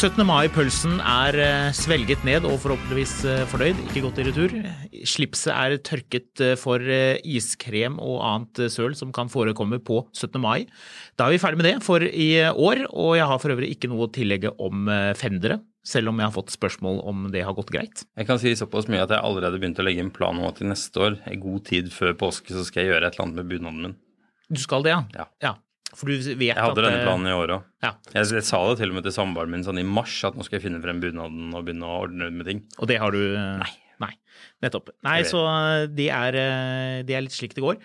17. mai-pølsen er eh, svelget ned og forhåpentligvis fornøyd, fordøyd, ikke gått i retur. Slipset er tørket eh, for eh, iskrem og annet eh, søl som kan forekomme på 17. mai. Da er vi ferdig med det for i år, og jeg har for øvrig ikke noe å tillegge om eh, fendere, selv om jeg har fått spørsmål om det har gått greit. Jeg kan si såpass mye at jeg allerede begynte å legge en plan om at til neste år, i god tid før påske, så skal jeg gjøre et eller annet med bunaden min. Du skal det, ja? Ja. For du vet Jeg hadde at denne eh, planen i år òg. Ja. Jeg, jeg sa det til og med til samboeren min sånn i mars at nå skal jeg finne frem bunaden og begynne å ordne med ting. Og det har du Nei. Nei. Nettopp. Nei, så det er, eh, det er litt slik det går.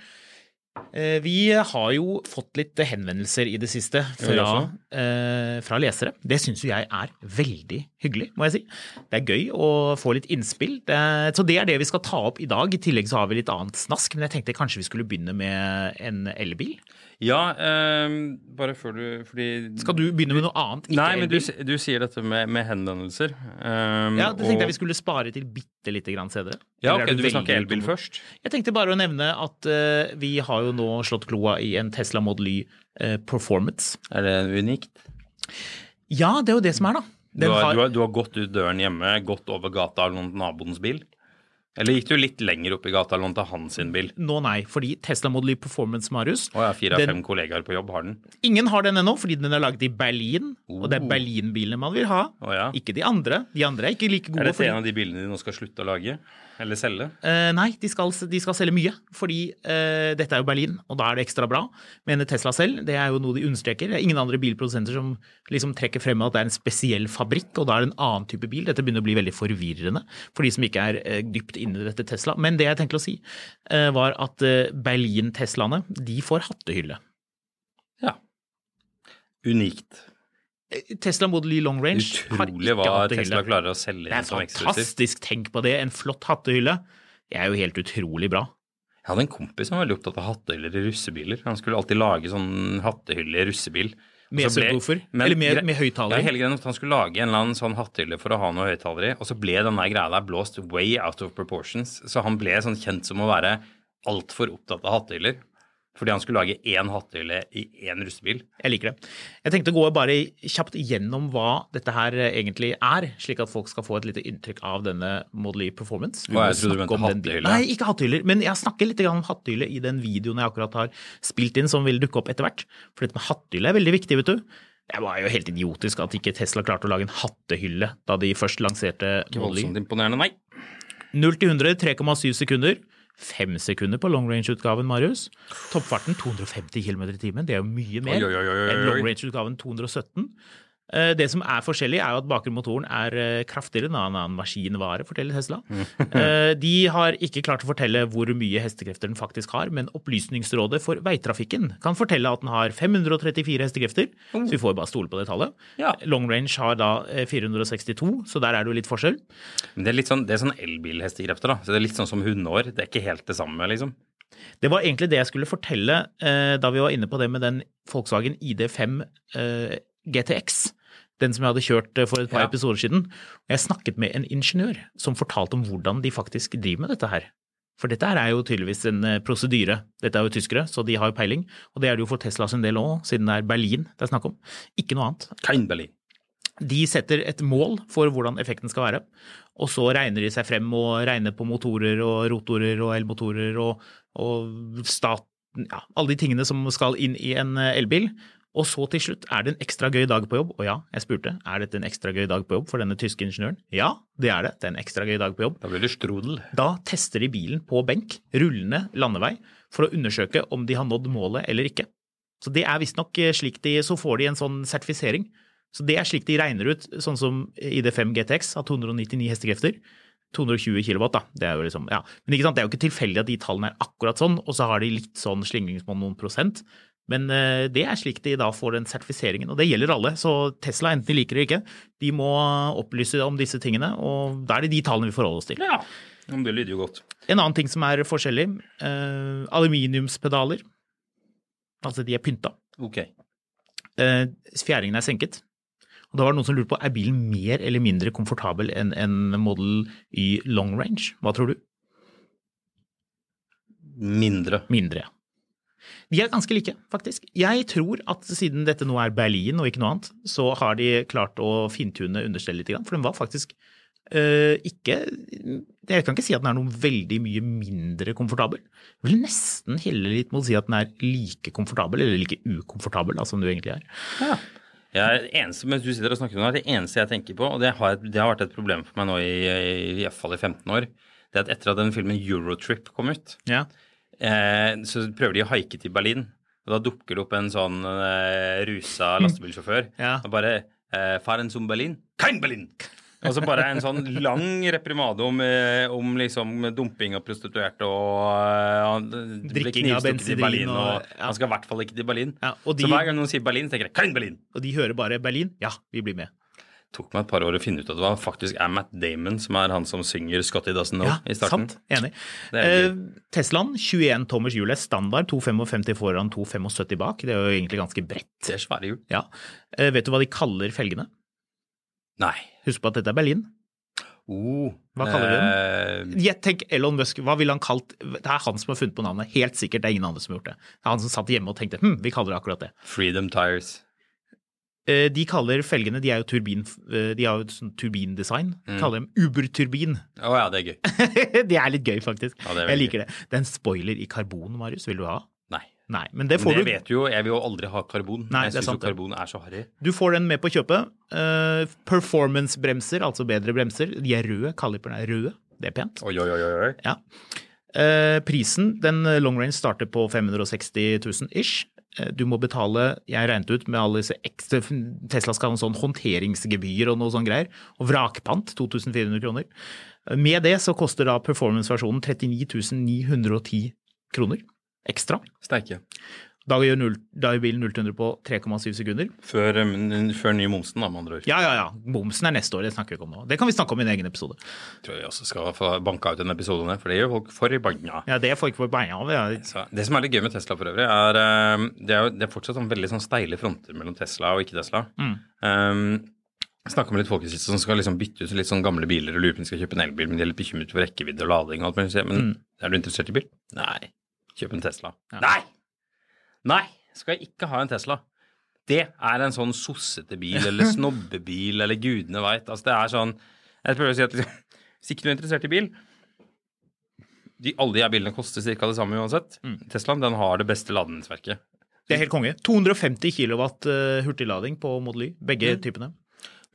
Eh, Vi har jo fått litt henvendelser i det siste fra, eh, fra lesere. Det syns jo jeg er veldig hyggelig, må jeg si. Det er gøy å få litt innspill. Så det er det vi skal ta opp i dag. I tillegg så har vi litt annet snask, men jeg tenkte kanskje vi skulle begynne med en elbil. Ja, ehm, bare før du Fordi Skal du begynne med noe annet? Nei, men du, du sier dette med, med henvendelser. Um, ja, det tenkte og- jeg vi skulle spare til bitte lite grann senere. Ja, ok, du vil snakke elbil først? Jeg tenkte bare å nevne at uh, vi har jo nå slått kloa i en Tesla Model Y uh, Performance. Er det unikt? Ja, det er jo det som er, da. Du har, har, du, har, du har gått ut døren hjemme, gått over gata av naboens bil? Eller gikk du litt lenger opp i gata og lånte hans sin bil? Nå nei, fordi Tesla Model Y Performance, Marius Å ja, fire av fem kollegaer på jobb har den. Ingen har den ennå, fordi den er laget i Berlin. Og det er Oh. Berlin-bilene man vil ha. Oh, ja. Ikke de andre. De andre er ikke like Er dette fordi- en av de bilene de nå skal slutte å lage? Eller selge? Eh, nei, de skal, de skal selge mye, fordi eh, dette er jo Berlin, og da er det ekstra bra. Mener Tesla selv. Det er jo noe de understreker. Det er ingen andre bilprodusenter som liksom trekker frem at det er en spesiell fabrikk, og da er det en annen type bil. Dette begynner å bli veldig forvirrende for de som ikke er eh, dypt inne i dette Tesla. Men det jeg tenkte å si, eh, var at eh, Berlin-Teslaene, de får hattehylle. Ja. Unikt. Eh, Tesla Model Y Long Range har Utrolig ikke hva. Tesla klarer å selge Det inn er som eksklusiv. fantastisk, tenk på det. En flott hattehylle. Det er jo helt utrolig bra. Jeg hadde en kompis som var veldig opptatt av hattehyller i russebiler. Han skulle alltid lage sånn hattehylle i russebil. Med subwoofer? Eller med, med høyttaler? Ja, hele greia at Han skulle lage en eller annen sånn hattehylle for å ha noe høyttaler i, og så ble den der greia der blåst way out of proportions. Så han ble sånn kjent som å være altfor opptatt av hattehyller. Fordi han skulle lage én hattehylle i én russebil. Jeg liker det. Jeg tenkte å gå bare kjapt gjennom hva dette her egentlig er, slik at folk skal få et lite inntrykk av denne Model E Performance. Hva Å, jeg trodde du mente hattehylle. Nei, ikke hattehyller. Men jeg snakker litt om hattehylle i den videoen jeg akkurat har spilt inn, som vil dukke opp etter hvert. For dette med hattehylle er veldig viktig, vet du. Det var jo helt idiotisk at ikke Tesla klarte å lage en hattehylle da de først lanserte Ikke E. Ikke voldsomt imponerende, nei. 0 til 100 3,7 sekunder. Fem sekunder på long range-utgaven, Marius. Toppfarten 250 km i timen. Det er jo mye mer Oi, oi, oi, enn long range-utgaven 217. Eh, Det som er forskjellig, er jo at bakgrunnsmotoren er eh, kraftigere enn en annen maskinvare, forteller Tesla. Eh, De har ikke klart å fortelle hvor mye hestekrefter den faktisk har, men Opplysningsrådet for veitrafikken kan fortelle at den har 534 hestekrefter, så vi får bare stole på det tallet. Ja. Long range har da eh, 462, så der er det jo litt forskjell. Men det er litt sånn, det er sånn elbilhestekrefter, da. Så det er litt sånn som hundeår. Det er ikke helt det samme, liksom. Det var egentlig det jeg skulle fortelle eh, da vi var inne på det med den Volkswagen ID5 eh, GTX. Den som jeg hadde kjørt eh, for et par Ja. episoder siden. Og jeg snakket med en ingeniør som fortalte om hvordan de faktisk driver med dette her. For dette her er jo tydeligvis en eh, prosedyre. Dette er jo tyskere, så de har jo peiling. Og det er det jo for Tesla sin del òg, siden det er Berlin det er snakk om. Ikke noe annet. Kein Berlin. De setter et mål for hvordan effekten skal være, Og så regner de seg frem og regner på motorer og rotorer og elmotorer og, og stat ja, alle de tingene som skal inn i en eh, elbil. Og så til slutt, er det en ekstra gøy dag på jobb? Og ja, jeg spurte, er dette en ekstra gøy dag på jobb for denne tyske ingeniøren? Ja, det er det. Det er en ekstra gøy dag på jobb. Da blir det strudel. Da tester de bilen på benk, rullende landevei, for å undersøke om de har nådd målet eller ikke. Så det er visstnok slik de Så får de en sånn sertifisering. Så det er slik de regner ut, sånn som ID5 GTX har 299 hestekrefter. 220 kW, da. Det er jo liksom, ja. Men det er jo ikke tilfeldig at de tallene er akkurat sånn, og så har de litt sånn slingringsmonn noen prosent. Men eh, det er slik de da får den sertifiseringen, og det gjelder alle. Så Tesla, enten de liker det eller ikke, de må opplyse om disse tingene, og da er det de tallene vi forholder oss til. Ja, det lyder jo godt. En annen ting som er forskjellig, eh, aluminiumspedaler. Altså, de er pynta. Ok. Eh, fjæringen er senket. Og da var det noen som lurte på, er bilen mer eller mindre komfortabel enn en Model Y long range? Hva tror du? Mindre. Mindre, ja. De er ganske like, faktisk. Jeg tror at siden dette nå er Berlin og ikke noe annet, så har de klart å fintune understellet litt, for den var faktisk øh, ikke Jeg kan ikke si at den er noe veldig mye mindre komfortabel. Jeg vil nesten helle litt mot å si at den er like komfortabel, eller like ukomfortabel da, som du egentlig er. Ja. Jeg, eneste, mens du sitter og snakker om det, det eneste jeg tenker på, og det har, det har vært et problem for meg nå i, i, i i 15 år, det er at etter at den filmen Eurotrip kom ut, Ja. Eh, så prøver de å haike til Berlin. Og da dukker det opp en sånn eh, rusa lastebilsjåfør Ja. og bare eh, 'Faren som Berlin? Kein Berlin! Og så bare en sånn lang reprimade om, eh, om liksom dumping av prostituerte og ble Drikking av Berlin, og, og- ja. Han skal i hvert fall ikke til Berlin. Ja, og de- Så hver gang noen sier Berlin, tenker jeg Kein Berlin! Og de hører bare Berlin. Ja, vi blir med. Tok meg et par år å finne ut at det var faktisk er Matt Damon som er han som synger 'Scotty Doesn't Know' Ja, i starten. sant. Enig. Eh, Teslaen, 21 tommers hjul er standard. 255 foran, 275 bak. Det er jo egentlig ganske bredt. Det er svære hjul. Ja. Eh, vet du hva de kaller felgene? Nei. Husk på at dette er Berlin. Oh, Hva kaller du den? Jeg tenk Elon Musk, hva ville han kalt Det er han som har funnet på navnet. Helt sikkert det er ingen andre som har gjort det. Det er han som satt hjemme og tenkte hm, vi kaller det akkurat det. Freedom Tires. Eh, De kaller felgene De er jo turbin, eh, de har jo sånn turbindesign. Mm. Kaller dem Uber-turbin. Å ja, det er gøy. det er litt gøy, faktisk. Ja, jeg liker liker det. Det er en spoiler i karbon, Marius. Vil du ha? Nei. Nei, men det Men får det du. vet jo, jeg vil jo aldri ha karbon. Nei, jeg syns jo karbon er så harry. Du får den med på kjøpet. Uh, Performance-bremser, altså bedre bremser. De er røde. Kaliperne er røde. Det er pent. Oi, oi, oi, oi. Ja. Uh, prisen, den long range starter på 560 000 ish. Eh, Du må betale, jeg regnet ut med alle disse ekstra Tesla skal ha en sånn håndteringsgebyr og noe sånn greier. Og vrakpant, 2400 kroner. Eh, Med det så koster da performance-versjonen 39 910 kroner ekstra. Steike. Da gjør, null, da gjør bilen 0 til 100 på 3,7 sekunder. Før, um, før ny momsen, da, med andre ord. Ja, ja, ja. Momsen er neste år, det snakker vi ikke om nå. Det kan vi snakke om i en egen episode. Tror jeg også skal få banka ut en episode ned, for det gjør folk forbanna. Ja, det er folk for banja av. Ja. Det som er litt gøy med Tesla for øvrig, er um, det er, det er fortsatt sånn veldig sånn steile fronter mellom Tesla og ikke-Tesla. Mm. Um, jeg snakka med litt folk i siste som skal liksom bytte ut litt sånn gamle biler og lurer på om de skal kjøpe en elbil, men de er litt bekymret for rekkevidde og lading og alt mulig. Men Mm. er du interessert i bil? Nei. Kjøp en Tesla. Ja. Nei! Nei! Skal jeg ikke ha en Tesla. Det er en sånn sossete bil eller snobbebil eller gudene veit. Altså, det er sånn Jeg prøver å si at hvis ikke du er interessert i bil de, Alle de her bilene koster ca. det samme uansett. Mm. Teslaen den har det beste ladenettverket. Det er helt konge. 250 kW hurtiglading på Model Y, begge Mm. typene.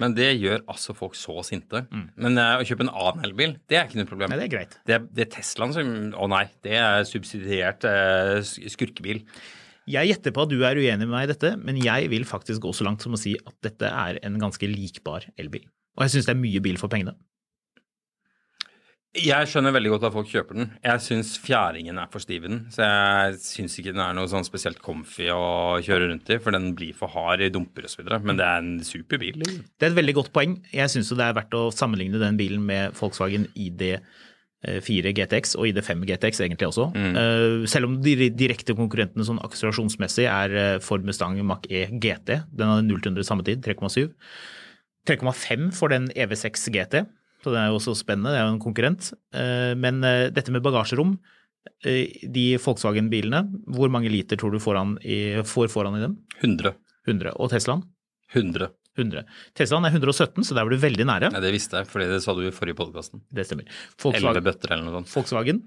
Men det gjør altså folk så sinte. Men eh, å kjøpe en annen elbil, det er ikke noe problem. Mm. Nei, det er greit. Det det er Teslaen som Å nei, det er subsidiert eh, skurkebil. Jeg gjetter på at du er uenig med meg i dette, men jeg vil faktisk gå så langt som å si at dette er en ganske likbar elbil. Og jeg syns det er mye bil for pengene. Jeg skjønner veldig godt at folk kjøper den. Jeg syns fjæringen er for stiv i den. Så jeg syns ikke den er noe sånn spesielt comfy å kjøre rundt i, for den blir for hard i dumper osv. Men det er en super bil. liksom. Det er et veldig godt poeng. Jeg syns det er verdt å sammenligne den bilen med Volkswagen ID4 GTX og ID5 GTX egentlig også. Mm. Selv om de direkte konkurrentene sånn akselerasjonsmessig er eh, Ford Mustang Mach-E GT. Den hadde 0 til 100 samme tid, 3,7. 3,5 for den EV6 GT. Så den er jo også spennende, det er jo en konkurrent. Eh, Men eh, dette med bagasjerom, eh, de Volkswagen-bilene, hvor mange liter tror du får i, får foran i dem? 100. 100. Og Teslaen? 100. 100. Teslaen er 117, så der var du veldig nære. Ja, det visste jeg, for det sa du i forrige podkasten. Det stemmer. Volkswagen, bøtter eller noe sånt. Volkswagen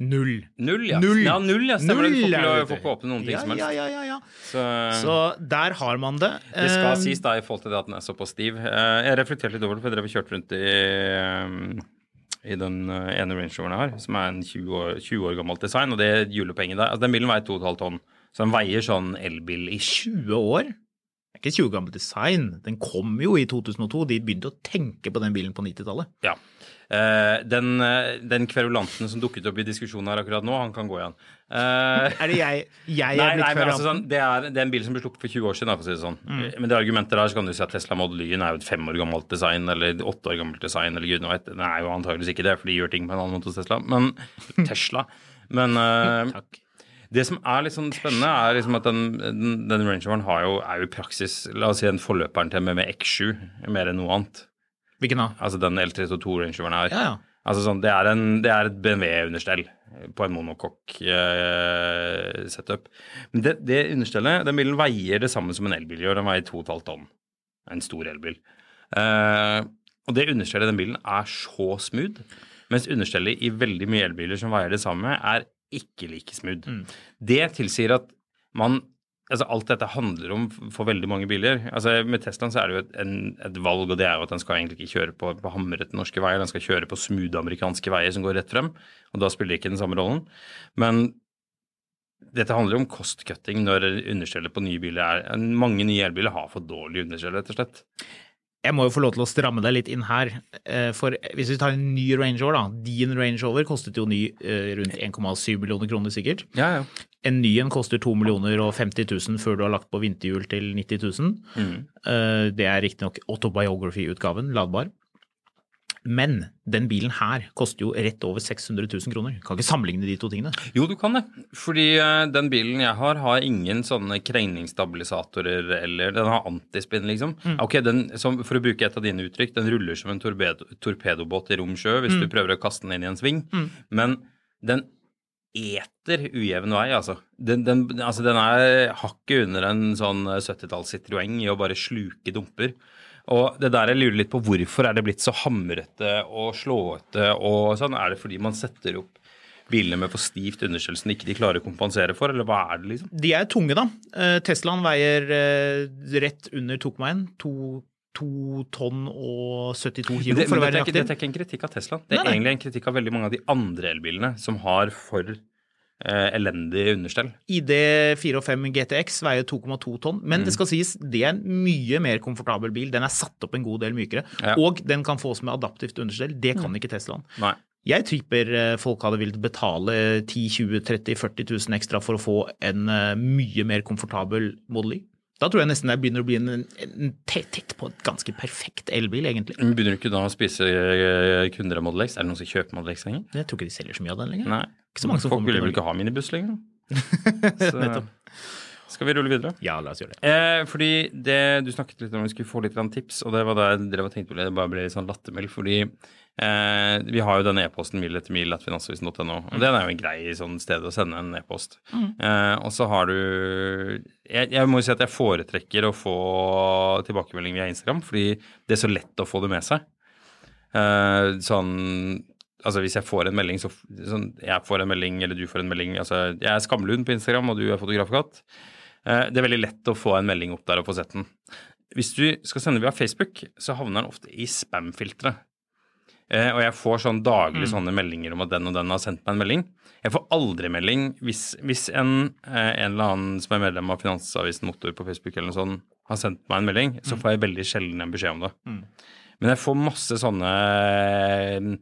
null. Null, ja. Null. Ja, null, ja. Stemmer det. Du får ikke, åpne noen ting ja, som helst. Ja, ja, ja, ja. Så, Så der har man det. det skal Eh, sies da i forhold til det at den er såpass stiv. Eh, Jeg reflekterte litt over det, for jeg drev og kjørte rundt i, eh, i den eh, ene Range Roveren jeg har, som er en 20 år, 20 år gammelt design, og det hjulopphenget der altså Den bilen veier 2,5 tonn, så den veier sånn elbil i 20 år? Er ikke 20 gammelt design. Den kom jo i 2002. De begynte å tenke på den bilen på 90-tallet. Ja. Eh, den, eh, den kverulanten som dukket opp i diskusjonen her akkurat nå, han kan gå igjen. Eh, Er det jeg? Jeg Nei, er blitt nei, altså, sånn, det, er, det er en bil som ble sluppet for 20 år siden. For å si det sånn. Mm. Men det argumentet der så kan du si at Tesla Model Y er jo et fem år gammelt design, eller åtte år gammelt design, eller gud vet. Den er jo antageligvis ikke det, for de gjør ting på en annen måte hos Tesla. Men Tesla. Men uh, Takk. Det som er litt sånn spennende, er liksom at den, den, den Range Roveren er jo i praksis la oss si den forløperen til med X7 mer enn noe annet. Hvilken da? Altså den L32 Range Roveren er. Ja, ja. Altså sånn, det, er en, det er et BMW-understell på en monokokk-setup. Men det, det understellet, den bilen veier det samme som en elbil gjør. Den veier 2,5 tonn. En stor elbil. Eh, og det understellet i den bilen er så smooth, mens understellet i veldig mye elbiler som veier det samme, er ikke like smooth. Det tilsier at man Altså Alt dette handler om for veldig mange biler. Altså Med Teslaen så er det jo et, en, et valg, og det er jo at den skal egentlig ikke kjøre på, på hamrete norske veier. Den skal kjøre på smooth amerikanske veier som går rett frem, og da spiller det ikke den samme rollen. Men dette handler om cost-cutting når understellet på nye biler er Mange nye elbiler har for dårlig understell, rett og slett. Jeg må jo få lov til å stramme deg litt inn her. eh, For hvis vi tar en ny Range Rover, da. Din Range Rover kostet jo ny eh, rundt 1,7 millioner kroner sikkert. Ja, ja. En ny en koster 2 millioner og 50 000 før du har lagt på vinterhjul til 90 000. Mm. Det er riktignok autobiography-utgaven, ladbar. Men den bilen her koster jo rett over 600 000 kroner. Kan ikke sammenligne de to tingene. Jo, du kan det. Fordi eh, den bilen jeg har, har ingen sånne krengningsstabilisatorer eller Den har antispinn, liksom. Ok, den, som, For å bruke et av dine uttrykk, den ruller som en torpedo, torpedobåt i rom sjø hvis du prøver å kaste den inn i en sving. Men den eter ujevn vei, altså. Den, den, altså, den er hakket under en sånn 70-talls Citroën i å bare sluke dumper. Og det der jeg lurer litt på, hvorfor er det blitt så hamrete og slåete og sånn? Er det fordi man setter opp bilene med for stivt understell som ikke de klarer å kompensere for, eller hva er det liksom? De er tunge, da. Eh, Teslaen veier eh, rett under, tok meg en, to, to tonn og 72 kilo, Det, for å være nøyaktig. Det dette er ikke en kritikk av Teslaen. Det er Nei, nei. egentlig en kritikk av veldig mange av de andre elbilene som har for elendig understell. ID 4 og 5 GTX veier 2,2 tonn, men Mm. det skal sies, det er en mye mer komfortabel bil. Den er satt opp en god del mykere, Ja. Mm. og den kan fås med adaptivt understell. Det kan ikke Teslaen. Nei. Jeg tipper eh, folk hadde villet betale 10 20 30 40 000 ekstra for å få en eh, mye mer komfortabel Model Y. Da tror jeg nesten det begynner å bli en, en tett på et ganske perfekt elbil, egentlig. Men Begynner du ikke da å spise eh, kunder av Model X? Er det noen som kjøper Model X lenger? Jeg tror ikke de selger så mye av den lenger. Nei. Ikke så mange som Folk kommer til vil vel Norge. ikke ha minibuss lenger? da. Nettopp. Skal vi rulle videre? Ja, la oss gjøre det. Eh, fordi det, Du snakket litt om vi skulle få litt grann tips, og det var da jeg drev og tenkte på det. Det bare ble litt sånn lattermild. Fordi eh, vi har jo denne e-posten mil etter mil at finansavisen.no. Og den er jo en grei sånn sted å sende en e-post. Eh, og så har du jeg, jeg må jo si at jeg foretrekker å få tilbakemelding via Instagram, fordi det er så lett å få det med seg. Eh, sånn Altså hvis jeg får en melding, så sånn, Jeg får en melding, eller du får en melding altså Jeg er Skamlund på Instagram, og du er Fotografkatt. Eh, Det er veldig lett å få en melding opp der og få sett den. Hvis du skal sende via Facebook, så havner den ofte i spam-filteret. Eh, og jeg får sånn daglig sånne meldinger om at den og den har sendt meg en melding. Jeg får aldri melding hvis, hvis en, eh, en eller annen som er medlem av Finansavisen Motor på Facebook eller noe sånt, har sendt meg en melding, så får jeg veldig sjelden en beskjed om det. Men jeg får masse sånne eh,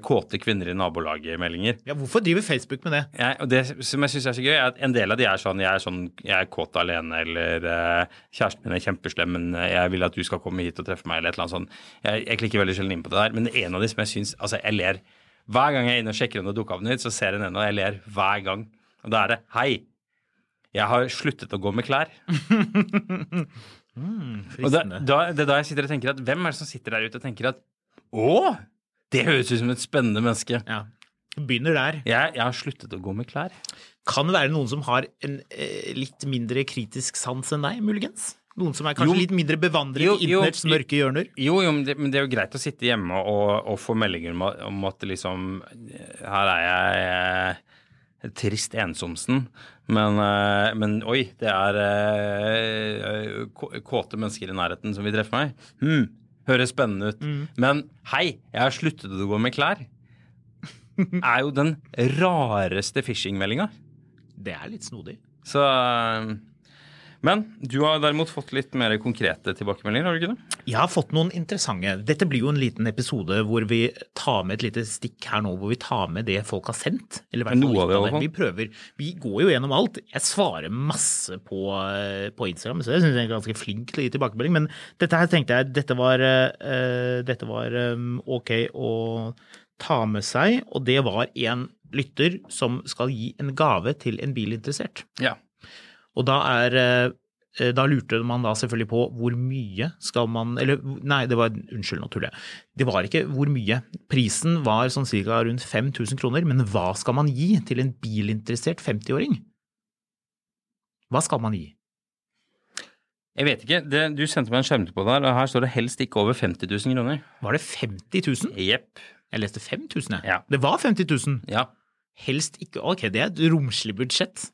kåte kvinner i nabolaget-meldinger. Ja, hvorfor driver Facebook med det? Jeg, og det som jeg syns er så gøy, er at en del av de er sånn Jeg er, sånn, jeg er kåt alene, eller eh, kjæresten min er kjempeslem, men eh, jeg vil at du skal komme hit og treffe meg, eller et eller annet sånt. Jeg, jeg klikker veldig sjelden inn på det der. Men en av de som jeg syns Altså, jeg ler hver gang jeg er inne og sjekker om det dukker opp noe nytt, så ser jeg den ene, og jeg ler hver gang. Og da er det Hei, jeg har sluttet å gå med klær. Og da, da, det er da jeg sitter og tenker at hvem er det som sitter der ute og tenker at Å! Det høres ut som et spennende menneske. Ja. Begynner der. Jeg, jeg har sluttet å gå med klær. Kan det være noen som har en eh, litt mindre kritisk sans enn deg, muligens? Noen som er kanskje Jo. litt mindre bevandret i internetts mørke hjørner? Jo, jo, men det, men det er jo greit å sitte hjemme og, og få meldinger om, om at liksom Her er jeg eh, trist ensomsten. Men, eh, men oi, det er eh, kåte mennesker i nærheten som vil treffe meg. Hm, høres spennende ut. Men hei, jeg har sluttet å gå med klær. er jo den rareste phishing-meldinga. Det er litt snodig. Så eh, Men du har derimot fått litt mer konkrete tilbakemeldinger, har du ikke det? Jeg har fått noen interessante Dette blir jo en liten episode hvor vi tar med et lite stikk her nå, hvor vi tar med det folk har sendt. Eller hvert Noe av det, i. Vi prøver. Vi går jo gjennom alt. Jeg svarer masse på, eh, på Instagram, så jeg syns jeg er ganske flink til å gi tilbakemelding. Men dette her tenkte jeg dette var, uh, dette var um, ok å ta med seg, og det var en lytter som skal gi en gave til en bilinteressert. Ja. Og da er eh, da lurte man da selvfølgelig på hvor mye skal man Eller nei, det var Unnskyld, nå tuller jeg. Det var ikke hvor mye. Prisen var sånn ca. rundt 5000 kroner, men hva skal man gi til en bilinteressert 50-åring? Hva skal man gi? Jeg vet ikke. Det, du sendte meg en skjermte på der, og her står det helst ikke over 50 000 kroner. Var det 50 000? Jepp. Jeg leste 5000, jeg. Ja. Det var 50 000. Ja. Helst ikke Ok, det er et romslig budsjett.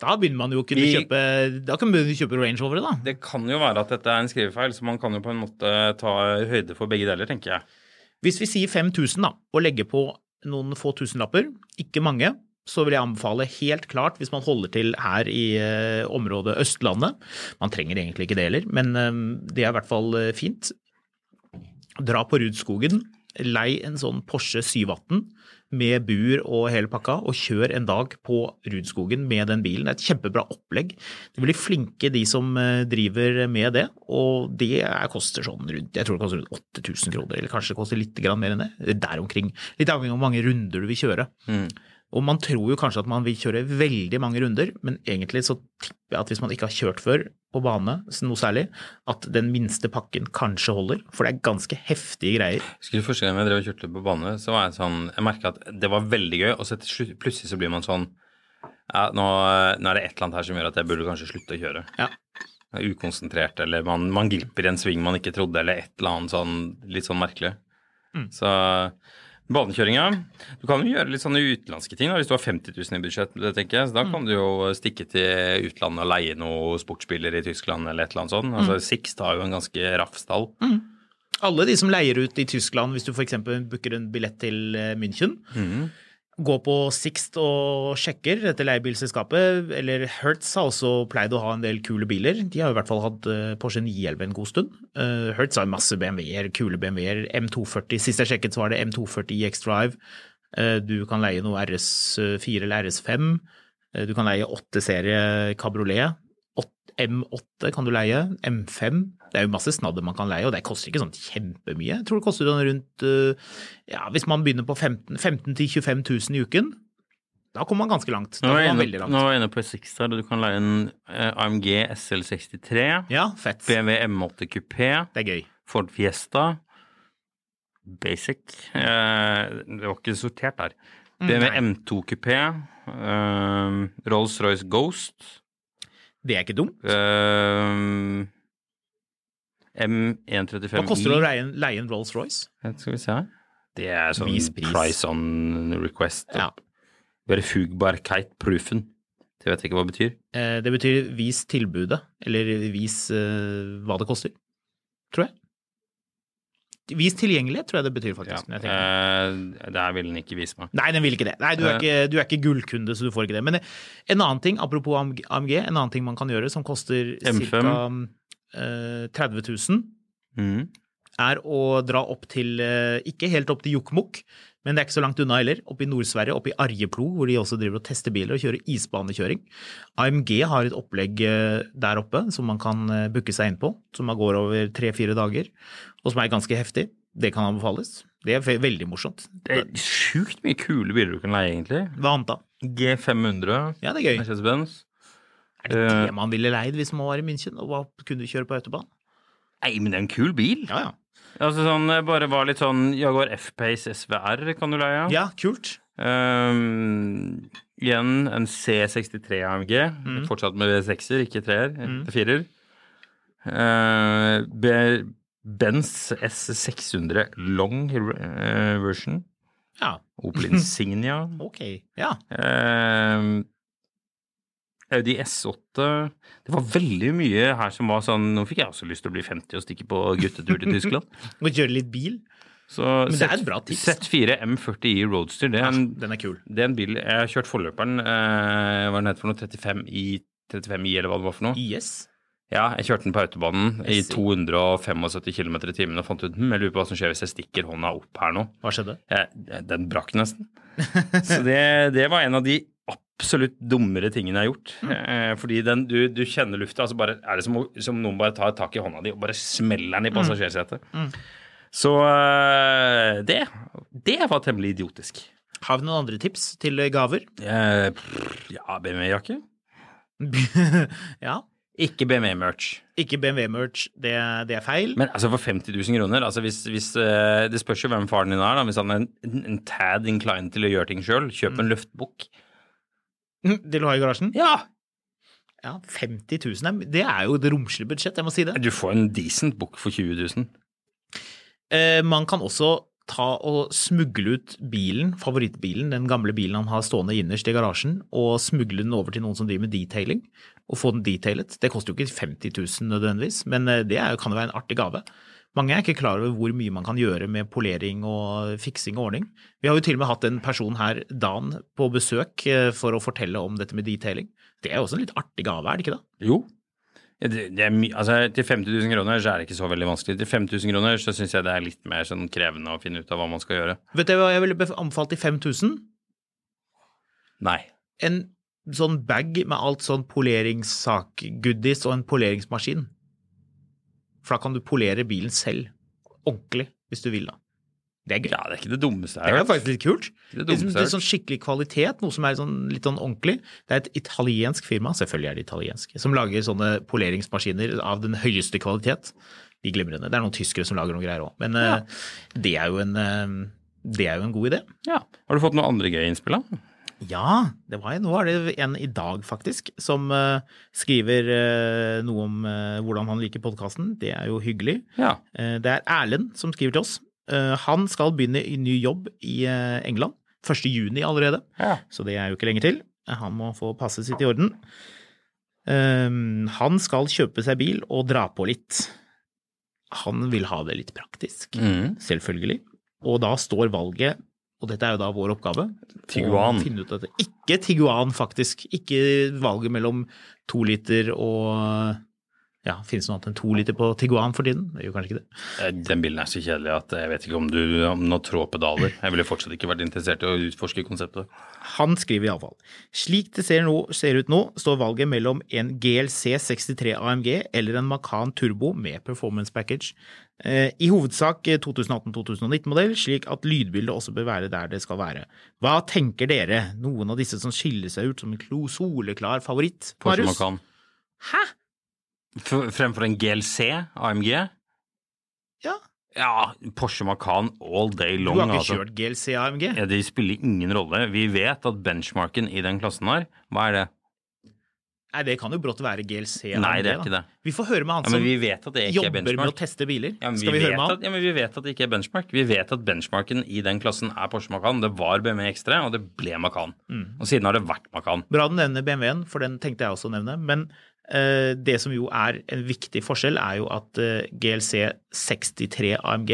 Da begynner man jo å kunne Vi- kjøpe Da kan man kjøpe Range Rover, da. Det kan jo være at dette er en skrivefeil, så man kan jo på en måte ta høyde for begge deler, tenker jeg. Hvis vi sier 5000 da, og legger på noen få tusenlapper, ikke mange, så vil jeg anbefale helt klart, hvis man holder til her i uh, området Østlandet, man trenger egentlig ikke det heller, men eh, det er i hvert fall uh, fint, dra på Rudskogen, lei en sånn Porsche 718 med bur og hele pakka, og kjør en dag på Rudskogen med den bilen. Det er et kjempebra opplegg. De blir flinke, de som eh, driver med det, og det er, koster sånn rundt jeg tror det koster rundt 8000 kroner, eller kanskje det koster litt mer enn det. Der omkring. Litt avhengig av hvor mange runder du vil kjøre. Og man tror jo kanskje at man vil kjøre veldig mange runder, men egentlig så tipper jeg at hvis man ikke har kjørt før på bane, noe særlig, at den minste pakken kanskje holder, for det er ganske heftige greier. Skulle første gang jeg drev og kjørte på bane, så var jeg sånn Jeg merka at det var veldig gøy, og så slutt plutselig så blir man sånn ja, nå, nå er det et eller annet her som gjør at jeg burde kanskje slutte å kjøre. Ja. Er Ukonsentrert, eller man, man glipper i en sving man ikke trodde, eller et eller annet sånn litt sånn merkelig. Så banekjøringa Du kan jo gjøre litt sånne utenlandske ting da, hvis du har 50 000 i budsjett. det tenker jeg. Så da kan du jo stikke til utlandet og leie noen sportsbiler i Tyskland eller et eller annet sånt. Altså Sixt har jo en ganske raff stall. Alle de som leier ut i Tyskland, hvis du f.eks. booker en billett til München. München, går på Sixt og sjekker dette leiebilselskapet, eller Hertz har også pleid å ha en del kule biler. De har i hvert fall hatt eh, Porsche 911 en god stund. Uh, Hertz har masse BMW-er, kule BMW-er. M240, sist jeg sjekket så var det M240 EX Drive. Uh, Du kan leie noe RS4 eller RS5. Uh, Du kan leie 8-serie kabriolet. M8 kan du leie. M5. Det er jo masse snadder man kan leie, og det koster ikke sånn kjempemye. Jeg tror det koster sånn rundt eh, Ja, hvis man begynner på 15 15 000-25 000 i uken, da kommer man ganske langt. Da Nå er jeg man inne, langt. nå er jeg inne på Sixt her, og du kan leie en eh, AMG SL63, Ja, fett. BMW M8 Coupé, Det er gøy. Ford Fiesta, Basic eh, Det var ikke sortert der. BMW nei. M2 Coupé, Rolls-Royce Ghost, Det er ikke dumt. eh, M135i Hva koster det å leie en, leie en Rolls-Royce? Skal vi se her. Det er sånn Vis pris. price on request. Ja. Verfugbarkeit proven. Det vet jeg ikke hva det betyr. Eh, Det betyr vis tilbudet, eller vis eh, hva det koster, tror jeg. Vis tilgjengelighet, tror jeg det betyr, faktisk. Ja. Eh, der vil den ikke vise meg. Nei, den vil ikke det. Nei, du er Eh. ikke, du er ikke gullkunde, så du får ikke det. Men eh, en annen ting, apropos AMG, en annen ting man kan gjøre som koster M5. ca. Eh, 30 000, mm. er å dra opp til eh, Ikke helt opp til Jokkmokk, men det er ikke så langt unna heller. Oppe i Nord-Sverige, oppe i Arjeplo, hvor de også driver og tester biler og kjører isbanekjøring. AMG har et opplegg eh, der oppe som man kan eh, booke seg inn på, som man går over tre-fire dager, og som er ganske heftig. Det kan anbefales. Det er veldig morsomt. Det er sjukt mye kule biler du kan leie, egentlig. Hva annet da? G500, Ja, det er gøy. Mercedes-Benz. Er det Eh. det man ville leid hvis man var i München? Og hva kunne du kjøre på autobahn? Nei, men det er en kul bil. Ja, ja. Altså sånn, eh, bare var litt sånn Jaguar F-Pace SVR kan du leie. Ja, kult. Um, igjen en C63 AMG, Mm. fortsatt med V6-er, ikke treer, mm. 4-er. Uh, Benz S600 long eh, version. Ja, Opel Insignia. ok. Ja. Eh, Audi S8 Det var veldig mye her som var sånn Nå fikk jeg også lyst til å bli 50 og stikke på guttetur til Tyskland. Og kjøre litt bil. Så Men det er et bra tips. Z4 M40i Roadster, det er, en, Den er kul. det er en bil Jeg har kjørt forløperen, eh, hva den het for noe, 35i, 35i eller hva det var for noe. IS? Ja, jeg kjørte den på autobanen i 275 km i timen og fant ut hm, jeg lurer på hva som skjer hvis jeg stikker hånda opp her nå. Hva skjedde? Jeg, den brakk nesten. Så det, det var en av de absolutt dummere tingene jeg har gjort. Eh, fordi den, du, du kjenner lufta, altså bare er det som, som noen bare tar tak i hånda di og bare smeller den i passasjersetet. Så eh, det, det var temmelig idiotisk. Har vi noen andre tips til gaver? Eh, ja, BMW-jakke. ja. Ikke BMW-merch. Ikke BMW-merch, det, det er feil. Men altså for 50 000 kroner altså hvis, hvis, eh, Det spørs jo hvem faren din er. da, Hvis han er en, en tad inclined til å gjøre ting sjøl, kjøp en løftbukk. Det du har i garasjen? Ja! Ja, 50 000, er- det er jo et romslig budsjett, jeg må si det. Du får en decent bukk for 20 000. Eh, man kan også ta og smugle ut bilen, favorittbilen, den gamle bilen han har stående innerst i garasjen, og smugle den over til noen som driver med detailing, og få den detailet. Det koster jo ikke 50 000 nødvendigvis, men eh, det er, kan jo være en artig gave. Mange er ikke klar over hvor mye man kan gjøre med polering og fiksing og ordning. Vi har jo til og med hatt en person her, Dan, på besøk eh, for å fortelle om dette med detailing. Det er jo også en litt artig gave, er det ikke det? Jo. Det, det er altså, til 50 000 kroner så er det ikke så veldig vanskelig. Til 50 000 kroner så syns jeg det er litt mer sånn krevende å finne ut av hva man skal gjøre. Vet du hva jeg ville bef- anbefalt til 5000? Nei. en sånn bag med alt sånn poleringssak-goodies og en poleringsmaskin. For da kan du polere bilen selv. Ordentlig, hvis du vil da. Det er gøy. Ja, det er ikke det dummeste Det jeg er har hørt. faktisk litt kult. Det er det Det er, det er sånn skikkelig kvalitet, noe som er sånn, litt sånn ordentlig. Det er et italiensk firma, selvfølgelig er det italiensk, som lager sånne poleringsmaskiner av den høyeste kvalitet. De glimrende. Det er noen tyskere som lager noen greier òg. Men ja. det, er jo en, eh, det er jo en god idé. Ja. Har du fått noen andre gøye innspill, da? Ja, det var jeg. nå er det en i dag faktisk, som uh, skriver uh, noe om uh, hvordan han liker podkasten. Det er jo hyggelig. Ja. Det er Erlend som skriver til oss. Han skal begynne i ny jobb i England. 1. juni allerede, Ja. så det er jo ikke lenge til. Han må få passet sitt i orden. Eh, han skal kjøpe seg bil og dra på litt. Han vil ha det litt praktisk, mm. selvfølgelig. Og da står valget, og dette er jo da vår oppgave Tiguan. å finne ut dette. Ikke Tiguan, faktisk. Ikke valget mellom to liter og Ja, finnes det noe annet enn to liter på Tiguan for tiden? Det gjør kanskje ikke det. Eh, Den bilen er så kjedelig at jeg vet ikke om du om noe tråpedaler. Jeg ville fortsatt ikke vært interessert i å utforske konseptet. Han skriver iallfall. Slik det ser, nå, ser ut nå, står valget mellom en GLC 63 AMG eller en Macan Turbo med performance package. Eh, I hovedsak 2018-2019-modell, slik at lydbildet også bør være der det skal være. Hva tenker dere? Noen av disse som skiller seg ut som en soleklar favoritt? Porsche Macan. Hæ? Fremfor en GLC AMG? Ja. Ja, Porsche Macan all day long. Du har ikke altså. kjørt GLC AMG? Ja, det spiller ingen rolle. Vi vet at benchmarken i den klassen her, hva er det? Nei, det kan jo brått være GLC AMG. Nei, det er ikke det. Vi får høre med han som vi vet at det ikke er jobber med å teste biler. Ja, Skal vi, høre med at, ja, men vi vet at det ikke er benchmark. Vi vet at benchmarken i den klassen er Porsche Macan. Det var BMW X3, og det ble Macan. Mm. Og siden har det vært Macan. Bra du nevner BMW-en, for den tenkte jeg også å nevne. Men det som jo er en viktig forskjell, er jo at eh, GLC 63 AMG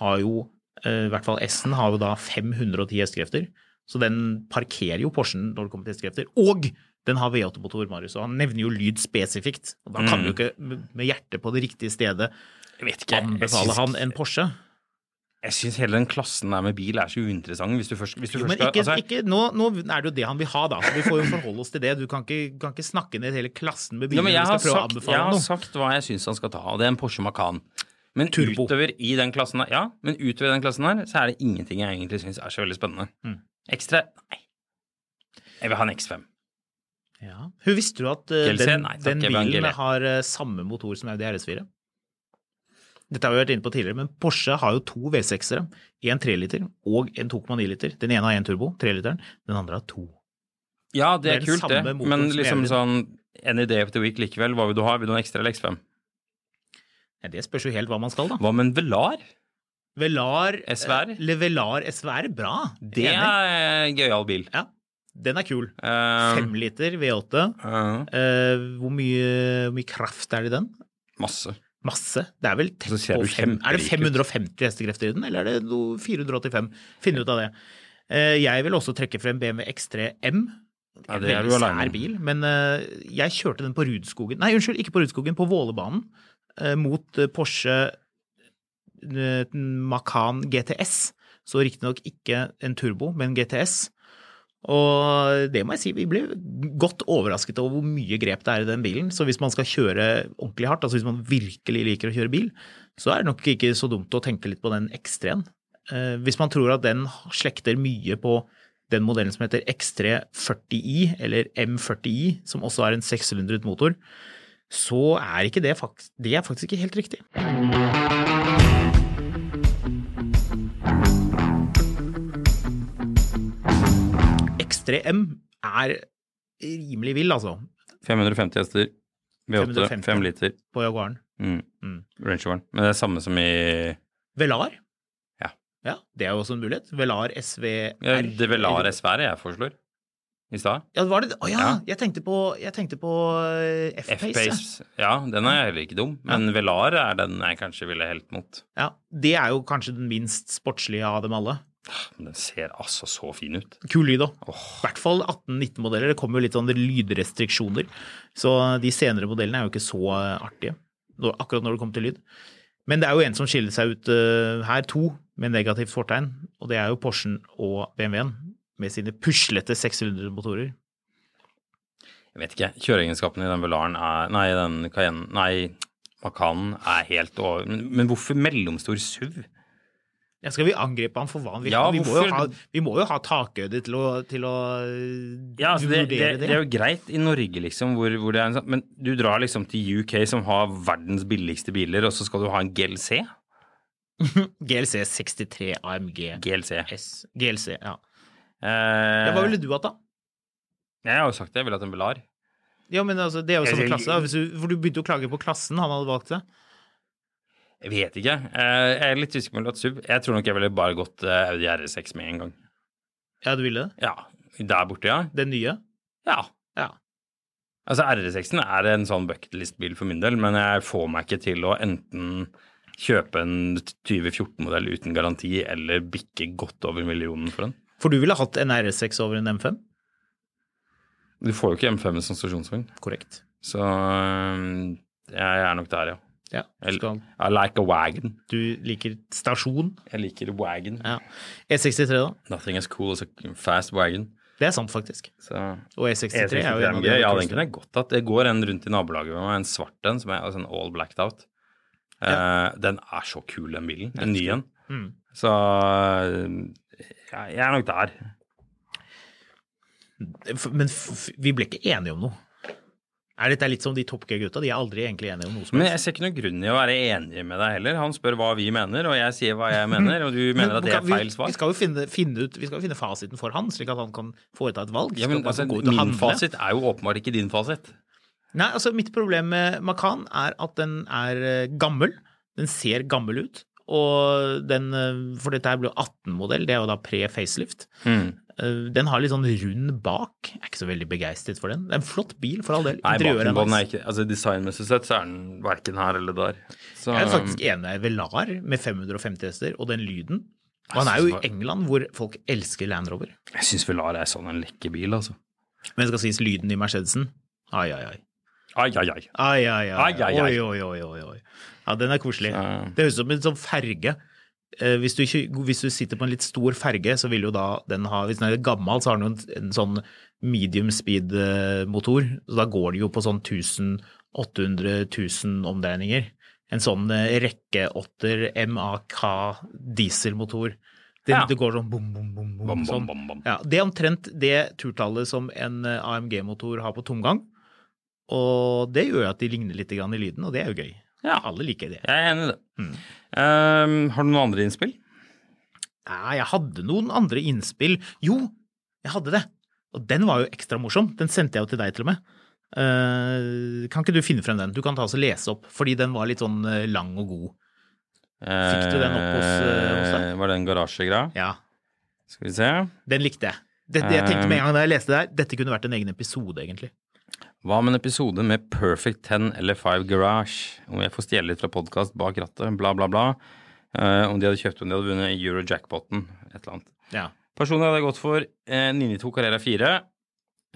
har jo, eh, i hvert fall S-en, har jo da 510 hestekrefter. Så den parkerer jo Porschen når det kommer til hestekrefter. Og den har V8-motor, Marius, og han nevner jo lyd spesifikt. Og da kan Mm. du ikke med hjertet på det riktige stedet anbefale han en Porsche. Jeg syns hele den klassen der med bil er så uinteressant. Hvis du først, hvis du Jo, først men skal ikke, altså, ikke, nå, nå er det jo det han vil ha, da. Så vi får jo forholde oss til det. Du kan ikke, kan ikke snakke ned hele klassen med biler men jeg, har sagt, jeg har sagt hva jeg syns han skal ta, og det er en Porsche Macan. Men Turbo. utover i den klassen her, ja, men utover den klassen her, så er det ingenting jeg egentlig syns er så veldig spennende. Mm. Ekstra Nei. Jeg vil ha en X5. Ja. Hun visste du at uh, den, Nei, takk, den bilen har uh, samme motor som Audi RS4? Dette har vi vært inne på tidligere, men Porsche har jo to V6-ere. En 3-liter og en 2,9 liter. Den ene har én turbo, 3-literen. Den andre har to. Ja, det Det er, er kult, det. Men liksom sånn en idé of the week likevel, hva vil du ha? Vil du ha en ekstra eller X5? Ja, det spørs jo helt hva man skal, da. Hva med en Velar? Velar SVR? eh, Le Velar SVR, bra. Det er en gøyal bil. Ja, den er kul. Fem uh, liter V8. Uh, uh, hvor, mye, hvor mye kraft er det i den? masse. Masse. Det er vel tett på fem, Er det 550 hestekrefter i den, eller er det 485? Finn ut av det. Eh, Jeg vil også trekke frem BMW X3 M. Ja, det er du alene sær bil, men eh, jeg kjørte den på Rudskogen Nei, unnskyld, ikke på Rudskogen, på Vålebanen. eh, Mot Porsche Macan GTS. Så riktignok ikke en turbo, men GTS. Og det må jeg si, vi ble godt overrasket over hvor mye grep det er i den bilen. Så hvis man skal kjøre ordentlig hardt, altså hvis man virkelig liker å kjøre bil, så er det nok ikke så dumt å tenke litt på den X3-en. Eh, Hvis man tror at den slekter mye på den modellen som heter X3 40i, eller M40i, som også er en 600 motor, så er ikke det fakt det er faktisk ikke helt riktig. X3M er rimelig vill, altså, 550 hester. V8, 5 liter. på Jaguaren. Mm. Mm. Range Roveren. Men det er samme som i Velar? Ja. Ja, Det er jo også en mulighet. Velar SVR. ja, Det Velar SVR jeg foreslår i stad. Ja, var det Å ja! Ja. Jeg tenkte på, jeg tenkte på eh, F-Pace. F-Pace. Ja, den er heller ikke dum, men Velar er den jeg kanskje ville helt mot. Ja, Det er jo kanskje den minst sportslige av dem alle. Den ser altså så fin ut. Kul lyd òg. I hvert fall 18-19-modeller. Det kommer jo litt sånne lydrestriksjoner. Så de senere modellene er jo ikke så eh, artige, akkurat når det kommer til lyd. Men det er jo en som skiller seg ut eh, her, to med negativt fortegn. Og det er jo Porschen og BMW-en med sine puslete 600-motorer. Jeg vet ikke. Kjøreegenskapene i den Velaren er Nei, den Cayenne Nei, Macanen er helt over Men, men hvorfor mellomstor SUV? Ja, skal vi angripe ham for hva han vil? Ja, vi, må ha, vi må jo ha takøyde til å, til å eh, Ja, altså det, det, vurdere det er jo greit i Norge, liksom, hvor, hvor det en sånn Men du drar liksom til UK, som har verdens billigste biler, og så skal du ha en GLC? GLC 63 AMG GLC. S. GLC, ja. Eh. Hva ville du hatt, da? Jeg har jo sagt det, jeg ville hatt en Velar. Ja, men altså, Det er jo samme klasse. du, for du begynte å klage på klassen han hadde valgt seg. Jeg vet ikke. Eh, Jeg er litt usikker på om jeg tror nok jeg ville bare gått eh, Audi RS6 med en gang. Ja, du ville det? Ja, der borte, ja. Den nye? Ja. Ja. Altså, RS6-en er en sånn bucketlist-bil for min del, men jeg får meg ikke til å enten kjøpe en 2014-modell uten garanti eller bikke godt over millionen for den. For du ville hatt en RS6 over en M5? Du får jo ikke M5 som stasjonsvogn, Korrekt. så jeg er nok der, ja. Ja. Skal, I like a wagon. du liker stasjon? Jeg liker wagon. Ja. E63, da? Nothing as cool as a fast wagon. Det er sant, faktisk. Så Og E63 er jo en av de ja, den kunne jeg godt hatt. Det går en rundt i nabolaget med meg, en svart en, som er altså en all blacked out. Eh, den er så kul, den bilen. En ny en. Mm. Så ja, jeg er nok der. Men vi ble ikke enige om noe. Er dette litt som de Top Gear-gutta? De er aldri egentlig enige om noe som helst. Men jeg ser ikke noen grunn i å være enig med deg heller. Han spør hva vi mener, og jeg sier hva jeg mener, og du mener at det er vi- feil svar. Vi skal jo finne, finne, ut, vi skal finne fasiten for han, slik at han kan foreta et valg. Ja, men altså, Min fasit er jo åpenbart ikke din fasit. Nei, altså Mitt problem med Macan er at den er eh, gammel. Den ser gammel ut. Og den, eh, for dette her blir jo 18-modell, det er jo da pre-facelift. Hmm. Eh, Den har litt sånn rund bak. Jeg er ikke så veldig begeistret for den. Det er en flott bil, for all del. Nei, Interiøret baken på den er ikke Altså Designmessig sett så er den verken her eller der. Så, Jeg er faktisk enig med Velar med 550 hester og den lyden. Og han er jo i England, hvor folk elsker Land Rover. Jeg syns Velar er sånn en lekker bil, altså. Men det skal sies lyden i Mercedesen. Ai, ai, ai. Ai, ai, ai. Ai, ai, ai. Oi, oi, oi, oi, oi. Ja, den er koselig. Det høres ut som en sånn ferge. Eh, Hvis du, ikke- hvis du sitter på en litt stor ferge, så vil jo da den ha Hvis den er gammel, så har den jo en, en sånn medium speed-motor. Så da går det jo på sånn 1800 000 omdreininger. En sånn eh, rekkeåtter MAK dieselmotor. Det, Ja. det går sånn bom, bom, bom, bom. Bom, sånn. bom, bom. Ja, det er omtrent det turtallet som en eh, AMG-motor har på tomgang. Og det gjør at de ligner litt grann i lyden, og det er jo gøy. Ja. Alle liker det. Jeg er enig i det. Mm. Ehm, har du noen andre innspill? Nei, jeg hadde noen andre innspill. Jo, jeg hadde det. Og den var jo ekstra morsom. Den sendte jeg jo til deg til og med. Uh, kan ikke du finne frem den? Du kan ta oss og lese opp, fordi den var litt sånn eh, lang og god. Fikk du den opp hos, eh, hos deg? Var det en garasjegreie? Ja, Skal vi se. den likte jeg. Det, det jeg tenkte med en gang da jeg leste det her, dette kunne vært en egen episode, egentlig. Hva med en episode med Perfect 10 eller 5 Garage? Om jeg får stjele litt fra podkast bak rattet, bla, bla, bla. Eh, om de hadde kjøpt om de hadde vunnet Euro-jackpoten, et eller annet. Ja. Personlig hadde jeg gått for eh, 992 Carrera 4,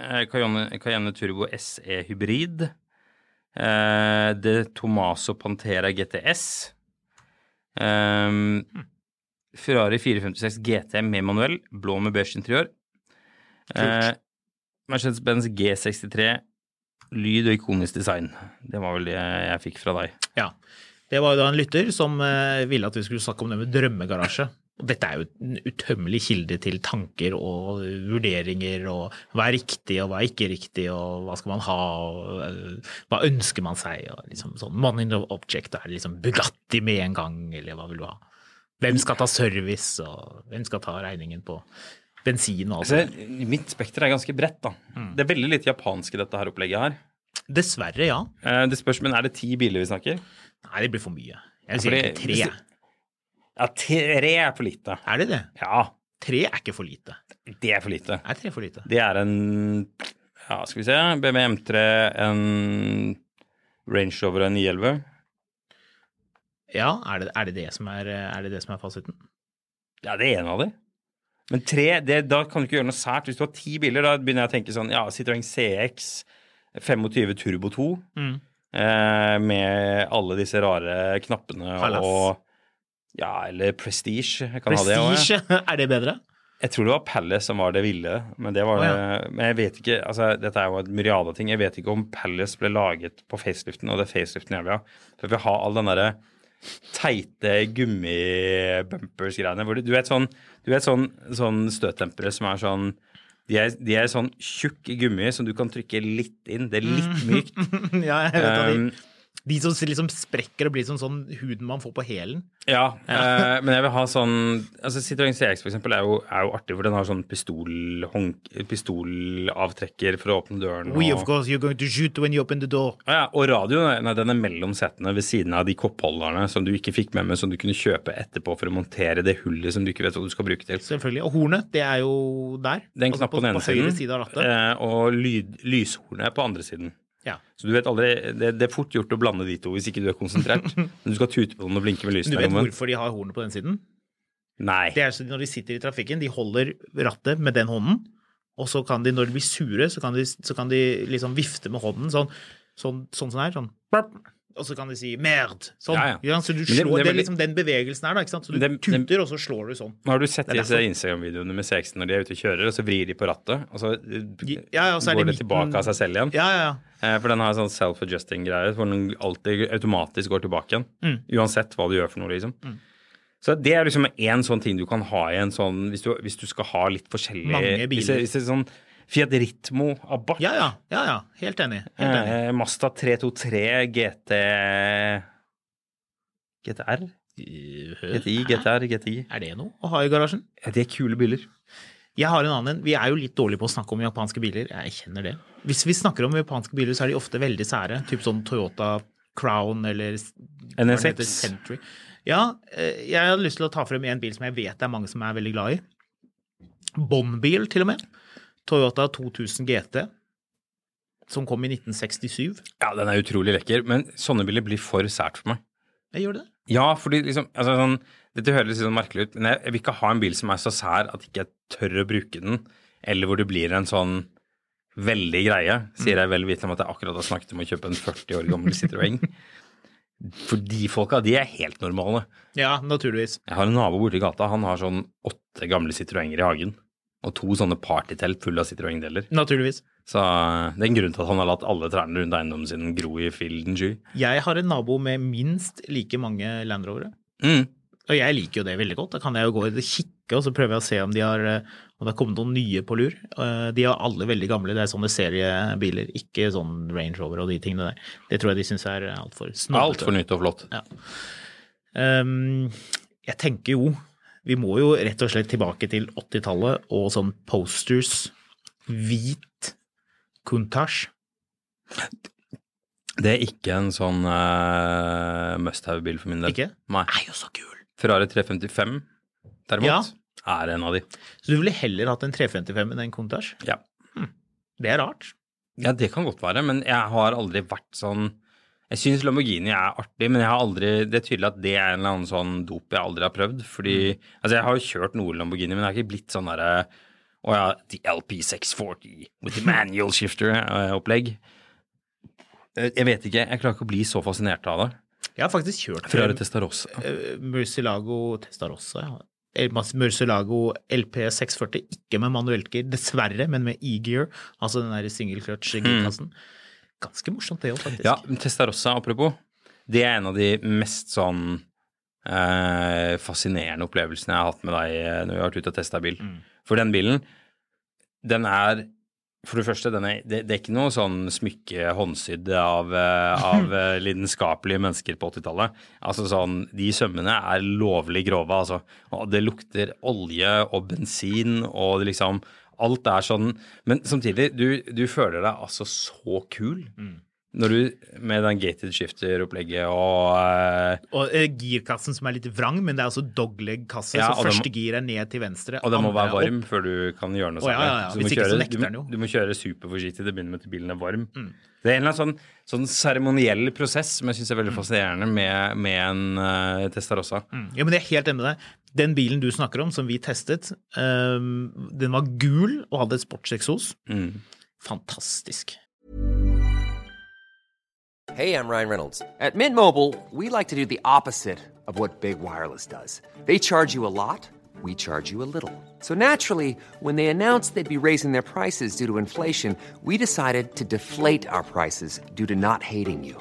eh, Cayenne, Cayenne Turbo SE Hybrid, eh, De Tomaso Pantera GTS, eh, Ferrari 456 GT med manuell, blå med beige interiør, Mercedes-Benz G63, lyd og ikonisk design. Det var vel det jeg fikk fra deg. Ja. Det var jo da en lytter som eh, ville at vi skulle snakke om det med drømmegarasje. Dette er jo en utømmelig kilde til tanker og vurderinger og hva er riktig og hva er ikke riktig og hva skal man ha og eh, hva ønsker man seg og liksom sånn money in the object, er det liksom Bugatti med en gang eller hva vil du ha? Hvem skal ta service og hvem skal ta regningen på bensin og alt Altså, mitt spekter er ganske bredt, da. Det er veldig litt japansk i dette her opplegget her. Dessverre, ja. Eh, Det spørs, men er det ti biler vi snakker? Nei, det blir for mye. Jeg vil si tre. Ja, tre er for lite. Er det det? Ja, Tre er ikke for lite. det er for lite. Er tre for lite? Det er en Ja, skal vi se. BMW M3, en Range Rover og en 911. Ja, er det, er det det som er, er det det som er fasiten? Ja, det er en av de. Men tre, det, da kan du ikke gjøre noe sært. Hvis du har ti biler, da begynner jeg å tenke sånn Ja, Citroën CX 25 Turbo 2 Mm. eh, med alle disse rare knappene Halas. og Ja, eller Prestige. Jeg kan ha det også, ja. Prestige, er det bedre? Jeg tror det var Palace som var det ville, men det var oh, ja. Men jeg vet ikke altså Dette er jo et myriade av ting. Jeg vet ikke om Palace ble laget på faceliften, og det er faceliften jeg vil ha. For vi har all den derre teite gummibumpers-greiene. Du, du vet sånn, du vet sånn, sånn støtdempere som er sånn de er, de er sånn tjukk gummi som du kan trykke litt inn. Det er litt mykt. ja, jeg vet Um, de. De som liksom sprekker og blir som sånn huden man får på hælen. Ja, eh, men jeg vil ha sånn altså Citroën CX for eksempel er jo, er jo artig, for den har sånn pistolhonk, pistolavtrekker for å åpne døren. We, og- of course, you're going to shoot when you open the door. Ja, og radioen nei, den er mellom setene ved siden av de koppholderne som du ikke fikk med, men som du kunne kjøpe etterpå for å montere det hullet som du ikke vet hva du skal bruke til. Selvfølgelig. Og hornet, det er jo der. Det er en Altså knapp på den ene siden, side eh, og lyd, lyshornet på andre siden. Ja. Så du vet aldri, det, det er fort gjort å blande de to hvis ikke du er konsentrert. Men du skal tute på den og blinke med Du vet hvorfor de har hornet på den siden? Nei. Det er så Når de sitter i trafikken, de holder rattet med den hånden, og så kan de, når de blir sure, så kan de, så kan de liksom vifte med hånden sånn sånn, sånn, sånn her. Sånn. Og så kan de si 'merd'. Sånn. Ja, ja. Så du slår, det- det det er liksom den bevegelsen her, da. ikke sant? Så du Det- tuter, og så slår du sånn. Har du sett disse. Instagram-videoene med CX når de er ute og kjører, og så vrir de på rattet, og så eh, Ja, og så går det midten- tilbake av seg selv igjen? Ja, ja, ja. Eh, For den har en sånn self-adjusting-greie hvor den alltid automatisk går tilbake igjen. Mm. Uansett hva du gjør for noe, liksom. Så det er liksom én sånn ting du kan ha i en sånn Hvis du, hvis du skal ha litt forskjellig Mange biler. Hvis hvis det er sånn Fiat Ritmo Abarth, Ja, ja. ja, ja. Helt enig. Helt enig. eh, Masta 323 GT GTR? GTI, GTR, GTI. Er det noe å ha i garasjen? Ja, det er kule biler. Jeg har en annen. Vi er jo litt dårlige på å snakke om japanske biler. Jeg kjenner det. Hvis vi snakker om japanske biler, så er de ofte veldig sære. Typ sånn Toyota Crown eller NSX. Century. Ja, eh, jeg har lyst til å ta frem en bil som jeg vet det er mange som er veldig glad i. Bond-bil, til og med. Toyota 2000 GT. Som kom i 1967. Ja, den er utrolig lekker, men sånne biler blir for sært for meg. Jeg gjør det. Ja, fordi liksom altså sånn, Dette høres litt sånn merkelig ut, men jeg, jeg vil ikke ha en bil som er så sær at ikke jeg tør å bruke den, eller hvor det blir en sånn veldig greie, sier jeg vel vitende om at jeg akkurat har snakket om å kjøpe en 40 år gammel Citroën. For de folka, de er helt normale. Ja, naturligvis. Jeg har en nabo borti gata, han har sånn åtte gamle Citroënger i hagen. Og to sånne partytelt fulle av Citroën-deler. Naturligvis. Så eh, det er en grunn til at han har latt alle trærne rundt eiendommen sin gro i filden sky. Jeg har en nabo med minst like mange Land Rovere. Mm. Og jeg liker jo det veldig godt. Da kan jeg jo gå og kikke, og så prøver jeg å se om de har eh, om det har kommet noen nye på lur. Eh, De er alle veldig gamle, det er sånne seriebiler, ikke sånn Range Rover og de tingene der. Det tror jeg de syns er altfor snålt. Altfor nytt og flott. Ja. Um, jeg tenker jo Vi må jo rett og slett tilbake til 80-tallet og sånn posters. Hvit kuntasj. Det er ikke en sånn uh, must have-bil for min del. Ikke? Nei. Er jo så kul! Ferrari 355 derimot Ja. er en av de. Så du ville heller hatt en 355 enn en Countach? Ja. Det er rart. ja, det kan godt være, men jeg har aldri vært sånn Jeg syns Lamborghini er artig, men jeg har aldri, det er tydelig at det er en eller annen sånn dop jeg aldri har prøvd. Fordi Altså, jeg har jo kjørt noe Lamborghini, men jeg har ikke blitt sånn derre Å ja, the LP640 with the manual shifter-opplegg. Jeg vet ikke. Jeg klarer ikke å bli så fascinert av det. Jeg har faktisk kjørt Ferrari Testarossa. Murcilago Murcielago Testarossa, ja. Murcilago Murcielago LP 640, ikke med manuelt gir, dessverre, men med e-gear, altså den der single clutch girkassen. Ganske morsomt det òg, faktisk. Ja, Testarossa, apropos, det er en av de mest sånn eh, fascinerende opplevelsene jeg har hatt med deg eh, når vi har vært ute og testa bil. For den bilen, den er For det første, den er, det, det er ikke noe sånn smykke håndsydd av, eh, av eh, lidenskapelige mennesker på 80-tallet. Altså sånn, De sømmene er lovlig grove, altså. Og det lukter olje og bensin og det liksom Alt er sånn Men samtidig, du, du føler deg altså så kul. Når du med den gated shifter-opplegget og uh, Og uh, girkassen som er litt vrang, men det er altså dogleg-kasse, Ja, så første gir er ned til venstre. Og den må være varm opp. før du kan gjøre noe sånt. ja, ja, ja. Så du må ikke så du, jo. du må kjøre superforsiktig til å begynne med til bilen er varm. Mm. Det er en eller annen sånn, sånn seremoniell prosess som jeg syns er veldig fascinerende med, med en uh, Testarossa. Mm. Ja, men jeg er helt enig med deg. Den bilen du snakker om, som vi testet, ehm, den var gul og hadde et sportseksos. Mm. Fantastisk. Hey, I'm Ryan Reynolds. At Mint Mobile, we like to do the opposite of what Big Wireless does. They charge you a lot, we charge you a little. So naturally, when they announced they'd be raising their prices due to inflation, we decided to deflate our prices due to not hating you.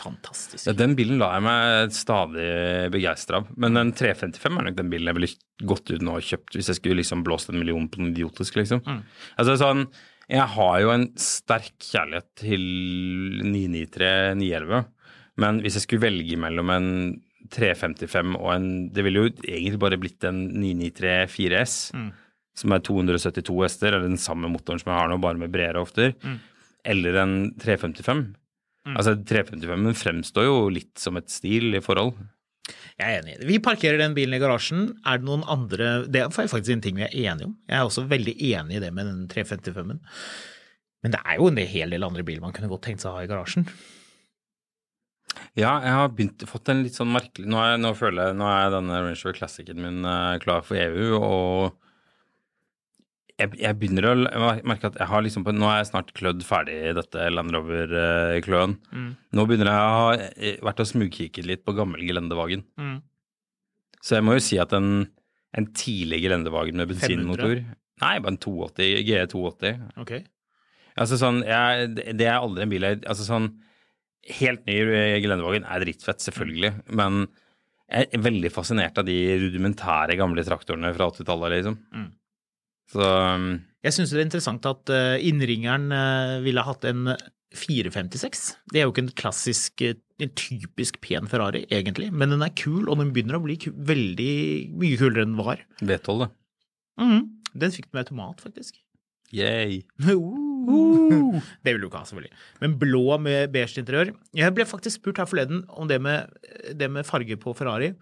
Fantastisk. Ja, den bilen la jeg meg stadig begeistre av. Men den 355 er nok den bilen jeg ville gått ut nå og kjøpt hvis jeg skulle liksom blåst en million på noe idiotisk, liksom. Altså sånn Jeg har jo en sterk kjærlighet til 993 911, men hvis jeg skulle velge mellom en 355 og en Det ville jo egentlig bare blitt en 993 4S, som er 272 hester, eller den samme motoren som jeg har nå, bare med bredere hofter, eller en 355. Altså 355 fremstår jo litt som et stil i forhold. Jeg er enig. Vi parkerer den bilen i garasjen. Er det noen andre Det er faktisk en ting vi er enige om. Jeg er også veldig enig i det med den 355-en. Men det er jo en hel del andre biler man kunne godt tenkt seg å ha i garasjen. Ja, jeg har begynt, fått en litt sånn merkelig Nå er, nå føler jeg, nå er denne Range Rover Classicen min eh, klar for EU, og jeg, jeg begynner å merke at jeg har liksom Nå er jeg snart klødd ferdig i dette Land Rover-kløen. Nå begynner jeg å ha eh, vært og smugkikket litt på gammel gelendevagen. Mm. Så jeg må jo si at en, en tidlig gelendevagen med bensinmotor Nei, bare en 280, GE 280. Okay. Altså sånn, jeg, det er aldri en bil jeg Altså sånn Helt ny gelendevagen er drittfett, selvfølgelig, men jeg er veldig fascinert av de rudimentære gamle traktorene fra 80-tallet, liksom. Så um, Jeg syns det er interessant at eh, innringeren eh, ville hatt en 456. Det er jo ikke en klassisk, eh, en typisk pen Ferrari, egentlig, men den er kul, og den begynner å bli veldig mye kulere enn den var. V12, det. Mhm. Den fikk du med automat, faktisk. Yay. Uh. Det vil du ikke ha, selvfølgelig. Men blå med beige interiør. Jeg ble faktisk spurt her forleden om det med, det med farge på Ferrari.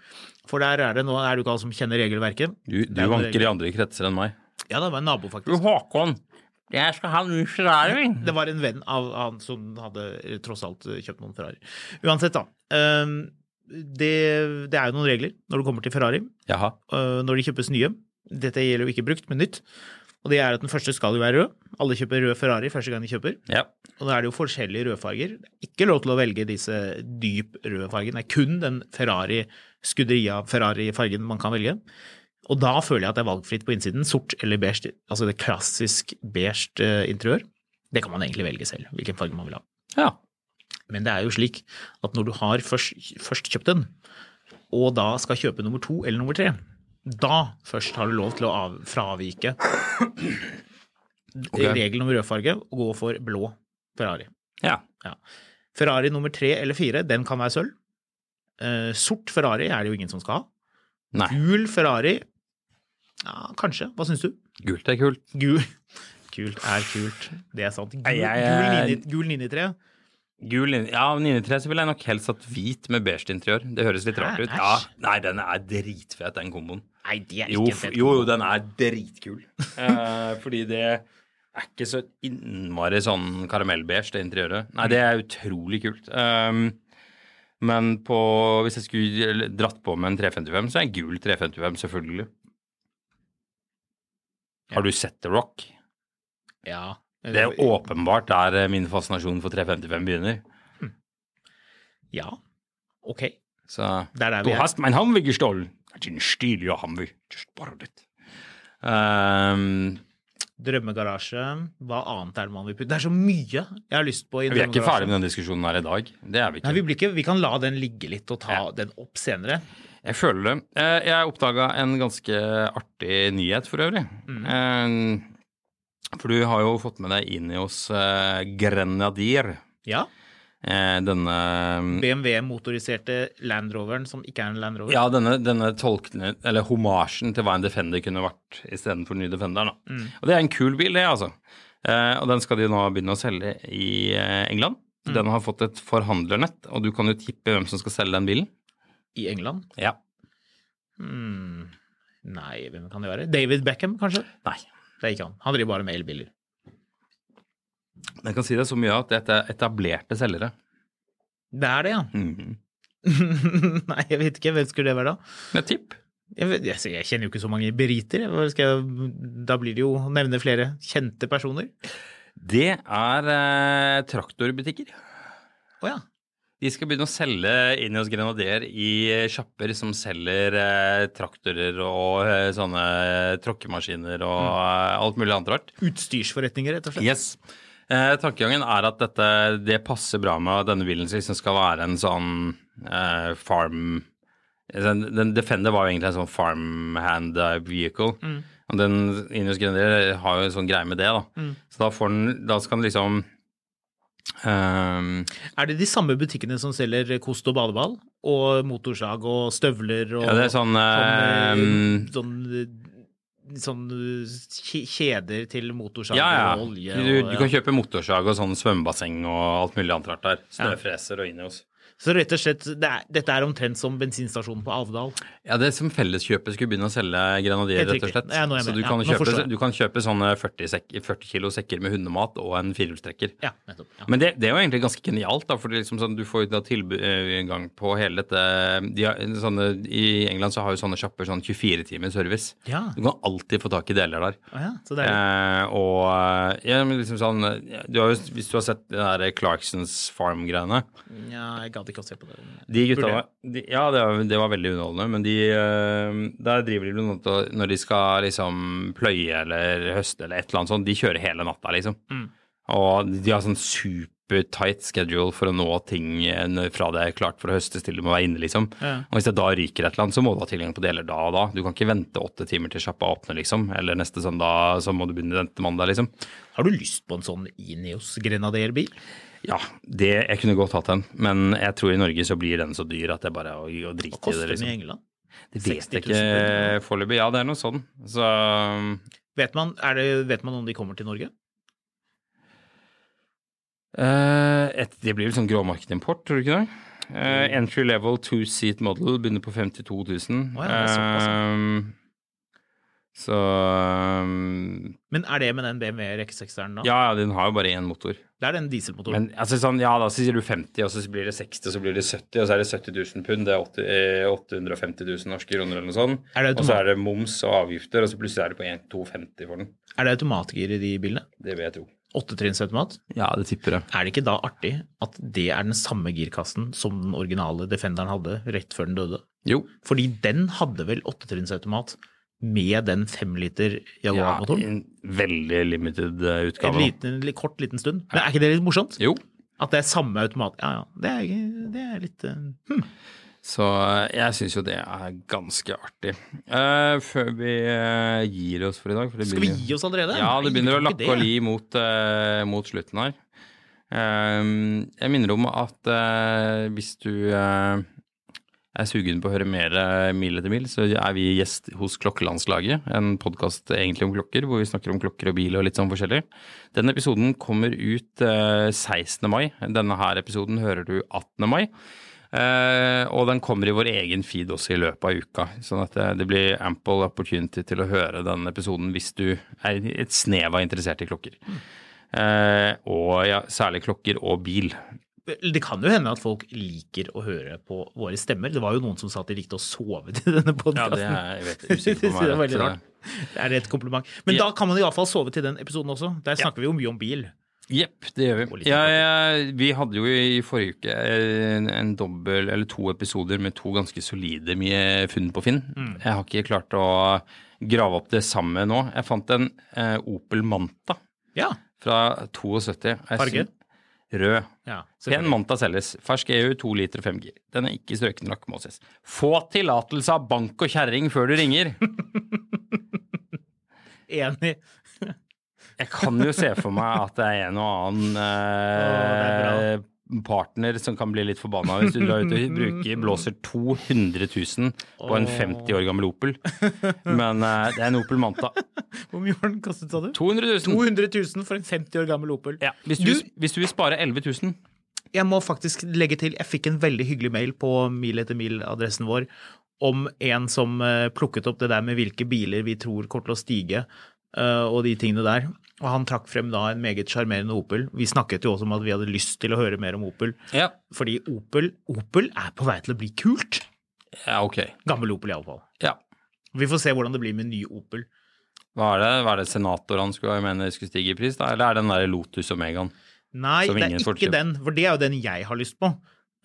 For der er det nå er det jo ikke alle som kjenner regelverket. Du, du er vanker i andre kretser enn meg. Ja, det var en nabo, Du, faktisk. Håkon, jeg skal ha en ny Ferrari. Det var en venn av han som hadde eh, tross alt eh, kjøpt noen Ferrari. Uansett, da. ehm, Det, det er jo noen regler når det kommer til Ferrari, Jaha. øh, når de kjøpes nye. Dette gjelder jo ikke brukt, men nytt. Og det er at den første skal jo være rød. Alle kjøper rød Ferrari første gang de kjøper. Ja. Og da er det jo forskjellige rødfarger. Det er ikke lov til å velge disse dyp røde fargene. Det er kun den Ferrari, Scuderia Ferrari-fargen man kan velge. Og da føler jeg at det er valgfritt på innsiden. Sort eller beige, altså det klassisk beige eh, interiør. Det kan man egentlig velge selv, hvilken farge man vil ha. ja. Men det er jo slik at når du har først, først kjøpt den, og da skal kjøpe nummer to eller nummer tre, da først har du lov til å av, fravike regelen om rødfarge og gå for blå Ferrari. Ja. Ja. Ferrari nummer tre eller fire, den kan være sølv. Eh, sort Ferrari er det jo ingen som skal ha. Nei. Gul Ferrari, ja, kanskje. Hva syns du? Gult er kult. Gul Kult er kult, det er sant. Gul, Nei, jeg- gul, nini- gul 993. Gul linje Ja, 93 så ville jeg nok helst hatt hvit med beige interiør. Det høres litt rart ut. Ja, nei, den er dritfet, den komboen. Nei, det er ikke ikke f- fett. jo, jo, den er dritkul. Eh, fordi det er ikke så innmari sånn karamellbeige, det interiøret. Nei, det er utrolig kult. Um, men på, hvis jeg skulle dratt på med en 355, så er en gul 355 selvfølgelig. Har du sett The Rock? Ja. Det er åpenbart der eh, min fascinasjon for 355 begynner. Ja, ok. Så Det er der Du vi er. hast mein Hammer gestohlen. Din stilige hamburger. Just bare it. Um, Drømmegarasje, hva annet er det man vil putte? Det er så mye jeg har lyst på i en vi er ikke ferdig med den diskusjonen her i dag. Det er vi ikke. Nei, vi, blir ikke, vi kan la den ligge litt og ta Ja. den opp senere. Jeg føler det. Eh, Jeg oppdaga en ganske artig nyhet for øvrig. Mm. For du har jo fått med deg inn i oss eh, Grenadier. Ja. Eh, Denne BMW-motoriserte Land Roveren som ikke er en Land Rover. Ja, denne, denne tolkne, eller homasjen til hva en Defender kunne vært istedenfor den nye Defenderen. Mm. Og det er en kul bil, det, altså. Eh, og den skal de nå begynne å selge i England. England. Den har fått et forhandlernett, og du kan jo tippe hvem som skal selge den bilen. I England. Ja. Hmm. Nei, hvem kan det være? David Beckham, kanskje? Nei. Det er ikke han. Han driver bare med elbiler. Jeg kan si det så mye at det er etablerte selgere. Det er det, ja. Mhm. Nei, jeg vet ikke. Hvem skulle det være, da? Med tipp. Jeg, vet, jeg, jeg kjenner jo ikke så mange briter. Da blir det jo å nevne flere kjente personer. Det er eh, traktorbutikker. Å ja. De skal begynne å selge inn hos Grenadier i sjapper som selger eh, traktorer og eh, sånne tråkkemaskiner og eh, alt mulig annet rart. Utstyrsforretninger, rett og slett. Yes. Eh, tankegangen er at dette, det passer bra med at denne bilen liksom skal være en sånn eh, farm den, den Defender var jo egentlig en sånn farmhand vehicle. vehicle. Og den Ineos Grenadier har jo en sånn greie med det, da. Så da, får den, da skal den liksom ehm, Er det de samme butikkene som selger kost og badeball? Og motorsag og støvler og Ja, det er sånn, sånn, ehm, sånn, sånn kjeder til motorsag Ja, ja. og olje Du, du kan kjøpe motorsag og sånn svømmebasseng og alt mulig annet rart der. Snøfreser og Ineos. Så rett og slett, det er, dette er omtrent som bensinstasjonen på Alvdal. Ja, det er som Felleskjøpet skulle begynne å selge Grenadier, rett og slett. Ja, Så du kan, ja, kjøpe, du kan kjøpe sånne 40, sek, 40 kilo sekker med hundemat og en firehjulstrekker. Ja, nettopp. Ja. Men det, det er jo egentlig ganske genialt, da, for liksom sånn, du får jo da tilgang på hele dette de har, sånne, I England så har jo sånne sjapper sånn 24 timers service. Ja. Du kan alltid få tak i deler der. Ja, så det er, Eh, og ja, men liksom sånn du har jo, Hvis du har sett det der Clarksons Farm-greiene ja, jeg gadd ikke å se på det. De gutta var, de, Ja, det var, det var veldig underholdende, men de eh, Der driver de blant annet når de skal liksom pløye eller høste eller et eller annet sånt, de kjører hele natta, liksom. Mm. Og de har sånn supertight schedule for å nå ting eh, fra det er klart for å høstes til du må være inne, liksom. Ja. Og hvis det da ryker et eller annet, så må du ha tilgang på deler da og da. Du kan ikke vente åtte timer til sjappa åpner, liksom. Eller neste søndag så må du begynne vente mandag, liksom. Har du lyst på en sånn Ineos Grenadier-bil? Ja, det, jeg kunne godt hatt den, men jeg tror i Norge så blir den så dyr at det bare er å, å i drite i koster den i liksom. England? Det vet jeg ikke foreløpig. Ja, det er noe sånn. Så Vet man, er det, vet man om de kommer til Norge? Uh, et, Det blir vel sånn gråmarkedimport, tror du ikke det? Uh, entry level two seat model begynner på 52 000. Oh, ja, det er såpass, ja. Eh, Så um, Men er det med den BMW rekke-sekseren da? Ja, ja, den har jo bare én motor. Det er den dieselmotoren. Men altså sånn, ja, da så sier du 50, og så blir det 60, og så blir det 70, og så er det 70 000 pund. Det er 80, eh, 850 000 norske kroner eller noe sånt. Og så er det moms og avgifter, og så plutselig er det på 1 250 for den. Er det automatgir i de bilene? Det vil jeg tro. Åttetrinnsautomat? Ja, det tipper jeg. Er det ikke da artig at det er den samme girkassen som den originale Defenderen hadde rett før den døde? Jo. Fordi den hadde vel åttetrinnsautomat med den femliter Ja, Jaguar-motoren? en veldig limited utgave. en liten, en kort liten stund. Men er ikke det litt morsomt? Jo. At det er samme automat? Ja, ja. Det er, det er litt eh, hm. Så eh, jeg syns jo det er ganske artig. Uh, før vi uh, gir oss for i dag for det Skal vi gi oss allerede? Ja, det Nei, begynner å lakke og li mot, uh, mot slutten her. Eh, jeg minner om at eh, hvis du eh, er sugen på å høre mer eh, Mil etter mil, så er vi gjest hos Klokkelandslaget, en podkast egentlig om klokker, hvor vi snakker om klokker og bil og litt sånn forskjellig. Den episoden kommer ut eh, 16. mai. Denne her episoden hører du 18. mai. Uh, og den kommer i vår egen feed også i løpet av uka. Sånn at det, det blir ample opportunity til å høre den episoden hvis du er et snev av interessert i klokker. Uh, og ja, særlig klokker og bil. Det kan jo hende at folk liker å høre på våre stemmer. Det var jo noen som sa at de likte å sove til denne Ja, podkasten. det er jeg vet, usikker på meg. det er veldig rart. Er et kompliment? Men Ja. da kan man iallfall sove til den episoden også. Der snakker vi jo mye om bil. Jepp, det gjør vi. Ja, ja, vi hadde jo i forrige uke en, en dobbel, eller to episoder med to ganske solide mye funn på Finn. Jeg har ikke klart å grave opp det samme nå. Jeg fant en eh, Opel Manta Ja. fra 72. Jeg Farge? Rød. ja Pen. Manta selges. Fersk EU, 2 liter 5 gir. Den er ikke strøken lakk, må ses. Få tillatelse av bank og kjerring før du ringer. Enig. Jeg kan jo se for meg at det er en og annen eh, partner som kan bli litt forbanna hvis du drar ut og bruker, blåser 200 000 på en 50 år gammel Opel. Men uh, det er en Opel Manta. Hvor mye har den kostet, sa du? 200 000. 200 000 for en 50 år gammel Opel. Ja, hvis, du, hvis du vil spare 11 000 Jeg må faktisk legge til, jeg fikk en veldig hyggelig mail på mil etter mil-adressen vår om en som eh, plukket opp det der med hvilke biler vi tror kommer til å stige, eh, og de tingene der. Og han trakk frem da en meget sjarmerende Opel. Vi snakket jo også om at vi hadde lyst til å høre mer om Opel, Ja. fordi Opel, Opel er på vei til å bli kult. ja, ok. Gammel Opel iallfall. Ja. Vi får se hvordan det blir med ny Opel. Hva er det? Hva er det senatoren skulle jeg mener skulle stige i pris, da? Eller er det den der Lotus Omegaen? Nei, det er ikke fortsatt. den, for det er jo den jeg har lyst på.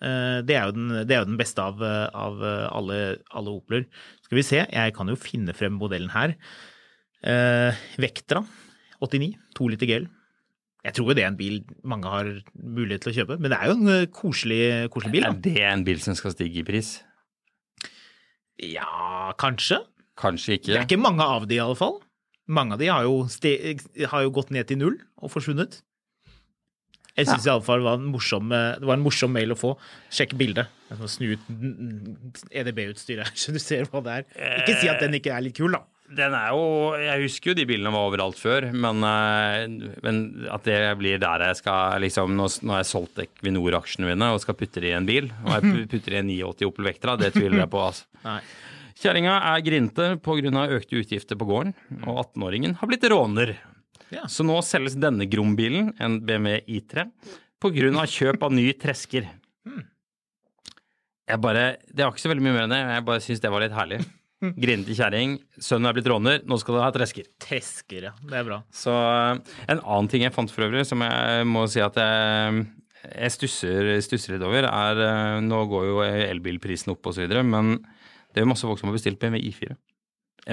Eh, Det er jo den, det er jo den beste av, eh, av eh, alle, alle Opeler. Skal vi se, jeg kan jo finne frem modellen her. Vektra Vectra 89, To liter GL. Jeg tror jo det er en bil mange har mulighet til å kjøpe, men det er jo en eh, koselig, koselig bil. Er det en bil som skal stige i pris? Ja, kanskje. Kanskje ikke. Det er ikke mange av de i alle fall. Mange av de har jo, steg, har jo gått ned til null og forsvunnet. Jeg syns i alle fall det var en morsom, eh, det var en morsom mail å få. Sjekk bildet. Snu ut EDB-utstyret så du ser hva det er. Ikke si at den ikke er litt kul, da. Den er jo Jeg husker jo de bilene var overalt før, men, eh, men at det blir der jeg skal liksom Nå, nå har jeg solgt Equinor-aksjene mine og skal putte det i en bil, og jeg pu- putter i en 89 Opel Vectra, det tviler jeg på, altså. Nei. Kjerringa er grinte pga. økte utgifter på gården, og 18-åringen har blitt råner. Ja. Så nå selges denne Grom-bilen, en BMW I3, pga. kjøp av ny tresker. Jeg bare, Det var ikke så veldig mye mer enn det, jeg bare syns det var litt herlig. Grinete kjerring, sønnen er blitt råner, nå skal du ha tresker. Tresker, ja. Det er bra. Så eh, En annen ting jeg fant for øvrig, som jeg må si at jeg, jeg stusser, stusser litt over, er eh, Nå går jo elbilprisen opp videre, men det er jo masse folk som har bestilt BMW I4.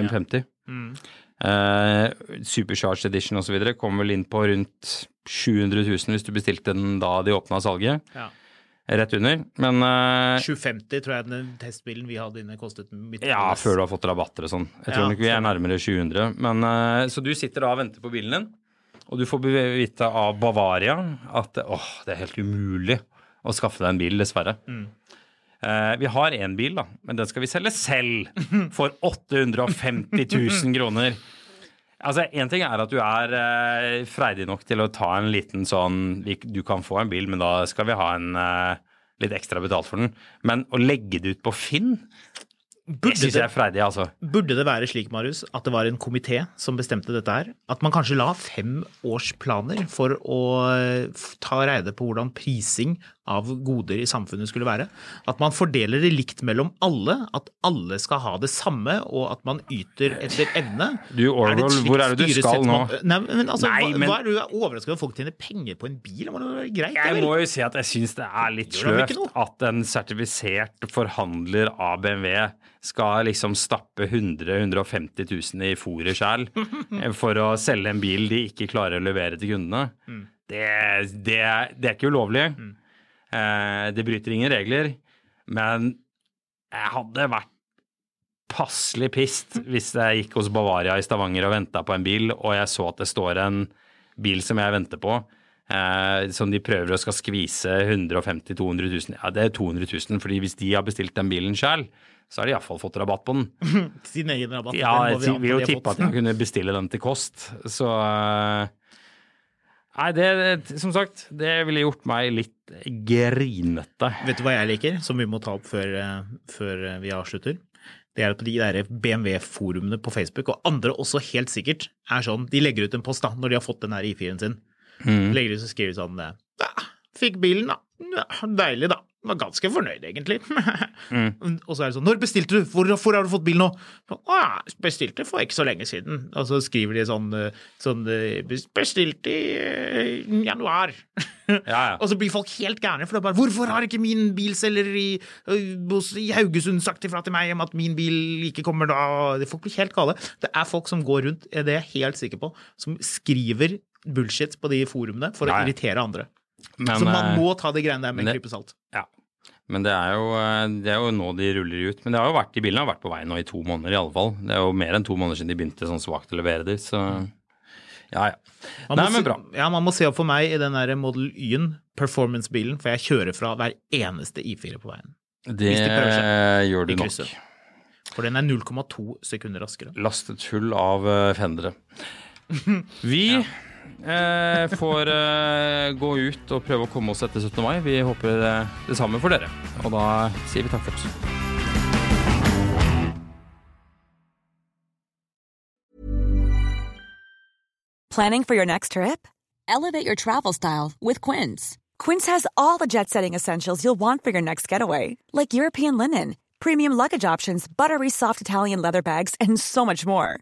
M50. Mm. Eh, Supercharged Edition videre kommer vel inn på rundt 700 000 hvis du bestilte den da de åpna salget. Ja. Rett under. Men uh, 750 tror jeg den testbilen vi hadde inne, kostet. midt ja, før du har fått rabatter og sånn. Jeg tror Ja, nok vi er nærmere 700. Men, uh, så du sitter da og venter på bilen din, og du får vite av Bavaria at åh, det er helt umulig å skaffe deg en bil, dessverre. Mm. Eh, vi har én bil, da, men den skal vi selge selv for 850 000 kroner. Altså, Én ting er at du er eh, freidig nok til å ta en liten sånn Du kan få en bil, men da skal vi ha en eh, litt ekstra betalt for den. Men å legge det ut på Finn Det syns jeg er freidig, altså. Burde det være slik, Marius, at det var en komité som bestemte dette her? At man kanskje la fem års planer for å eh, ta reide på hvordan prising av goder i samfunnet skulle være? At man fordeler det likt mellom alle? At alle skal ha det samme, og at man yter etter evne? Du, Orwell, Er hvor er det du skal nå? Nei, men altså, Nei, men- hva er du overrasket over at folk tjener penger på en bil? Det må det være greit, Jeg må jo si at jeg syns det er litt sløvt at en sertifisert forhandler av BMW skal liksom stappe 100 150 000 i fôret sjæl for å selge en bil de ikke klarer å levere til kundene. Mm. Det, det, det er ikke ulovlig. Eh, det bryter ingen regler. Men jeg hadde vært passelig pissed hvis jeg gikk hos Bavaria i Stavanger og venta på en bil, og jeg så at det står en bil som jeg venter på, eh, som de prøver å skal skvise 150 000-200 000. Ja, det er 200 000, fordi hvis de har bestilt den bilen sjøl, så har de iallfall fått rabatt på den. Sin egen rabatt. Ja, jeg vi vil jo tippe at de kunne bestille den til kost, så eh, Nei, det, Som sagt, det ville gjort meg litt grinete. Vet du hva jeg liker, som vi må ta opp før, eh, før eh, vi avslutter? Det er at de der BMW-forumene på Facebook, og andre også helt sikkert, er sånn De legger ut en post da, når de har fått den her I4-en sin. Legger ut så skriver sånn eh, ja, Fikk bilen, da. Ja, deilig, da. Var ganske fornøyd, egentlig. Og så er det sånn Når bestilte du? Hvor, hvor har du fått bil nå? Å ja, bestilte for ikke så lenge siden. Og så skriver de sånn, eh, sånn eh, Bestilte i eh, januar. Ja, ja. Og så blir folk helt gærne, for det er bare 'Hvorfor har ikke min bilselger i, i Haugesund sagt ifra til meg om at min bil ikke kommer da?' Folk blir helt gale. Det er folk som går rundt, det er jeg helt sikker på, som skriver bullshit på de forumene for Nei. å irritere andre. Men, så man eh, må ta de greiene der med en klype salt. Ja. Men det er, jo, eh, det er jo nå de ruller ut. Men det har jo vært, de bilene har vært på vei nå i to måneder i alle fall. Det er jo mer enn to måneder siden de begynte sånn svakt å levere det, så ja ja. Man Nei, men men se- bra. Ja, man må se opp for meg i den der Model Y-en, performance-bilen, for jeg kjører fra hver eneste I4 på veien. Det de gjør du nok. For den er 0,2 sekunder raskere. Lastet full av eh, fendere. Vi eh, får eh, gå ut og prøve å komme oss etter 17. mai. Vi håper eh, det samme for dere. Og da sier vi takk for oss. Planning for your next trip? Elevate your travel style with Quince. Quince has all the jet setting essentials you'll want for your next getaway, like European linen, premium luggage options, buttery soft Italian leather bags, and so much more.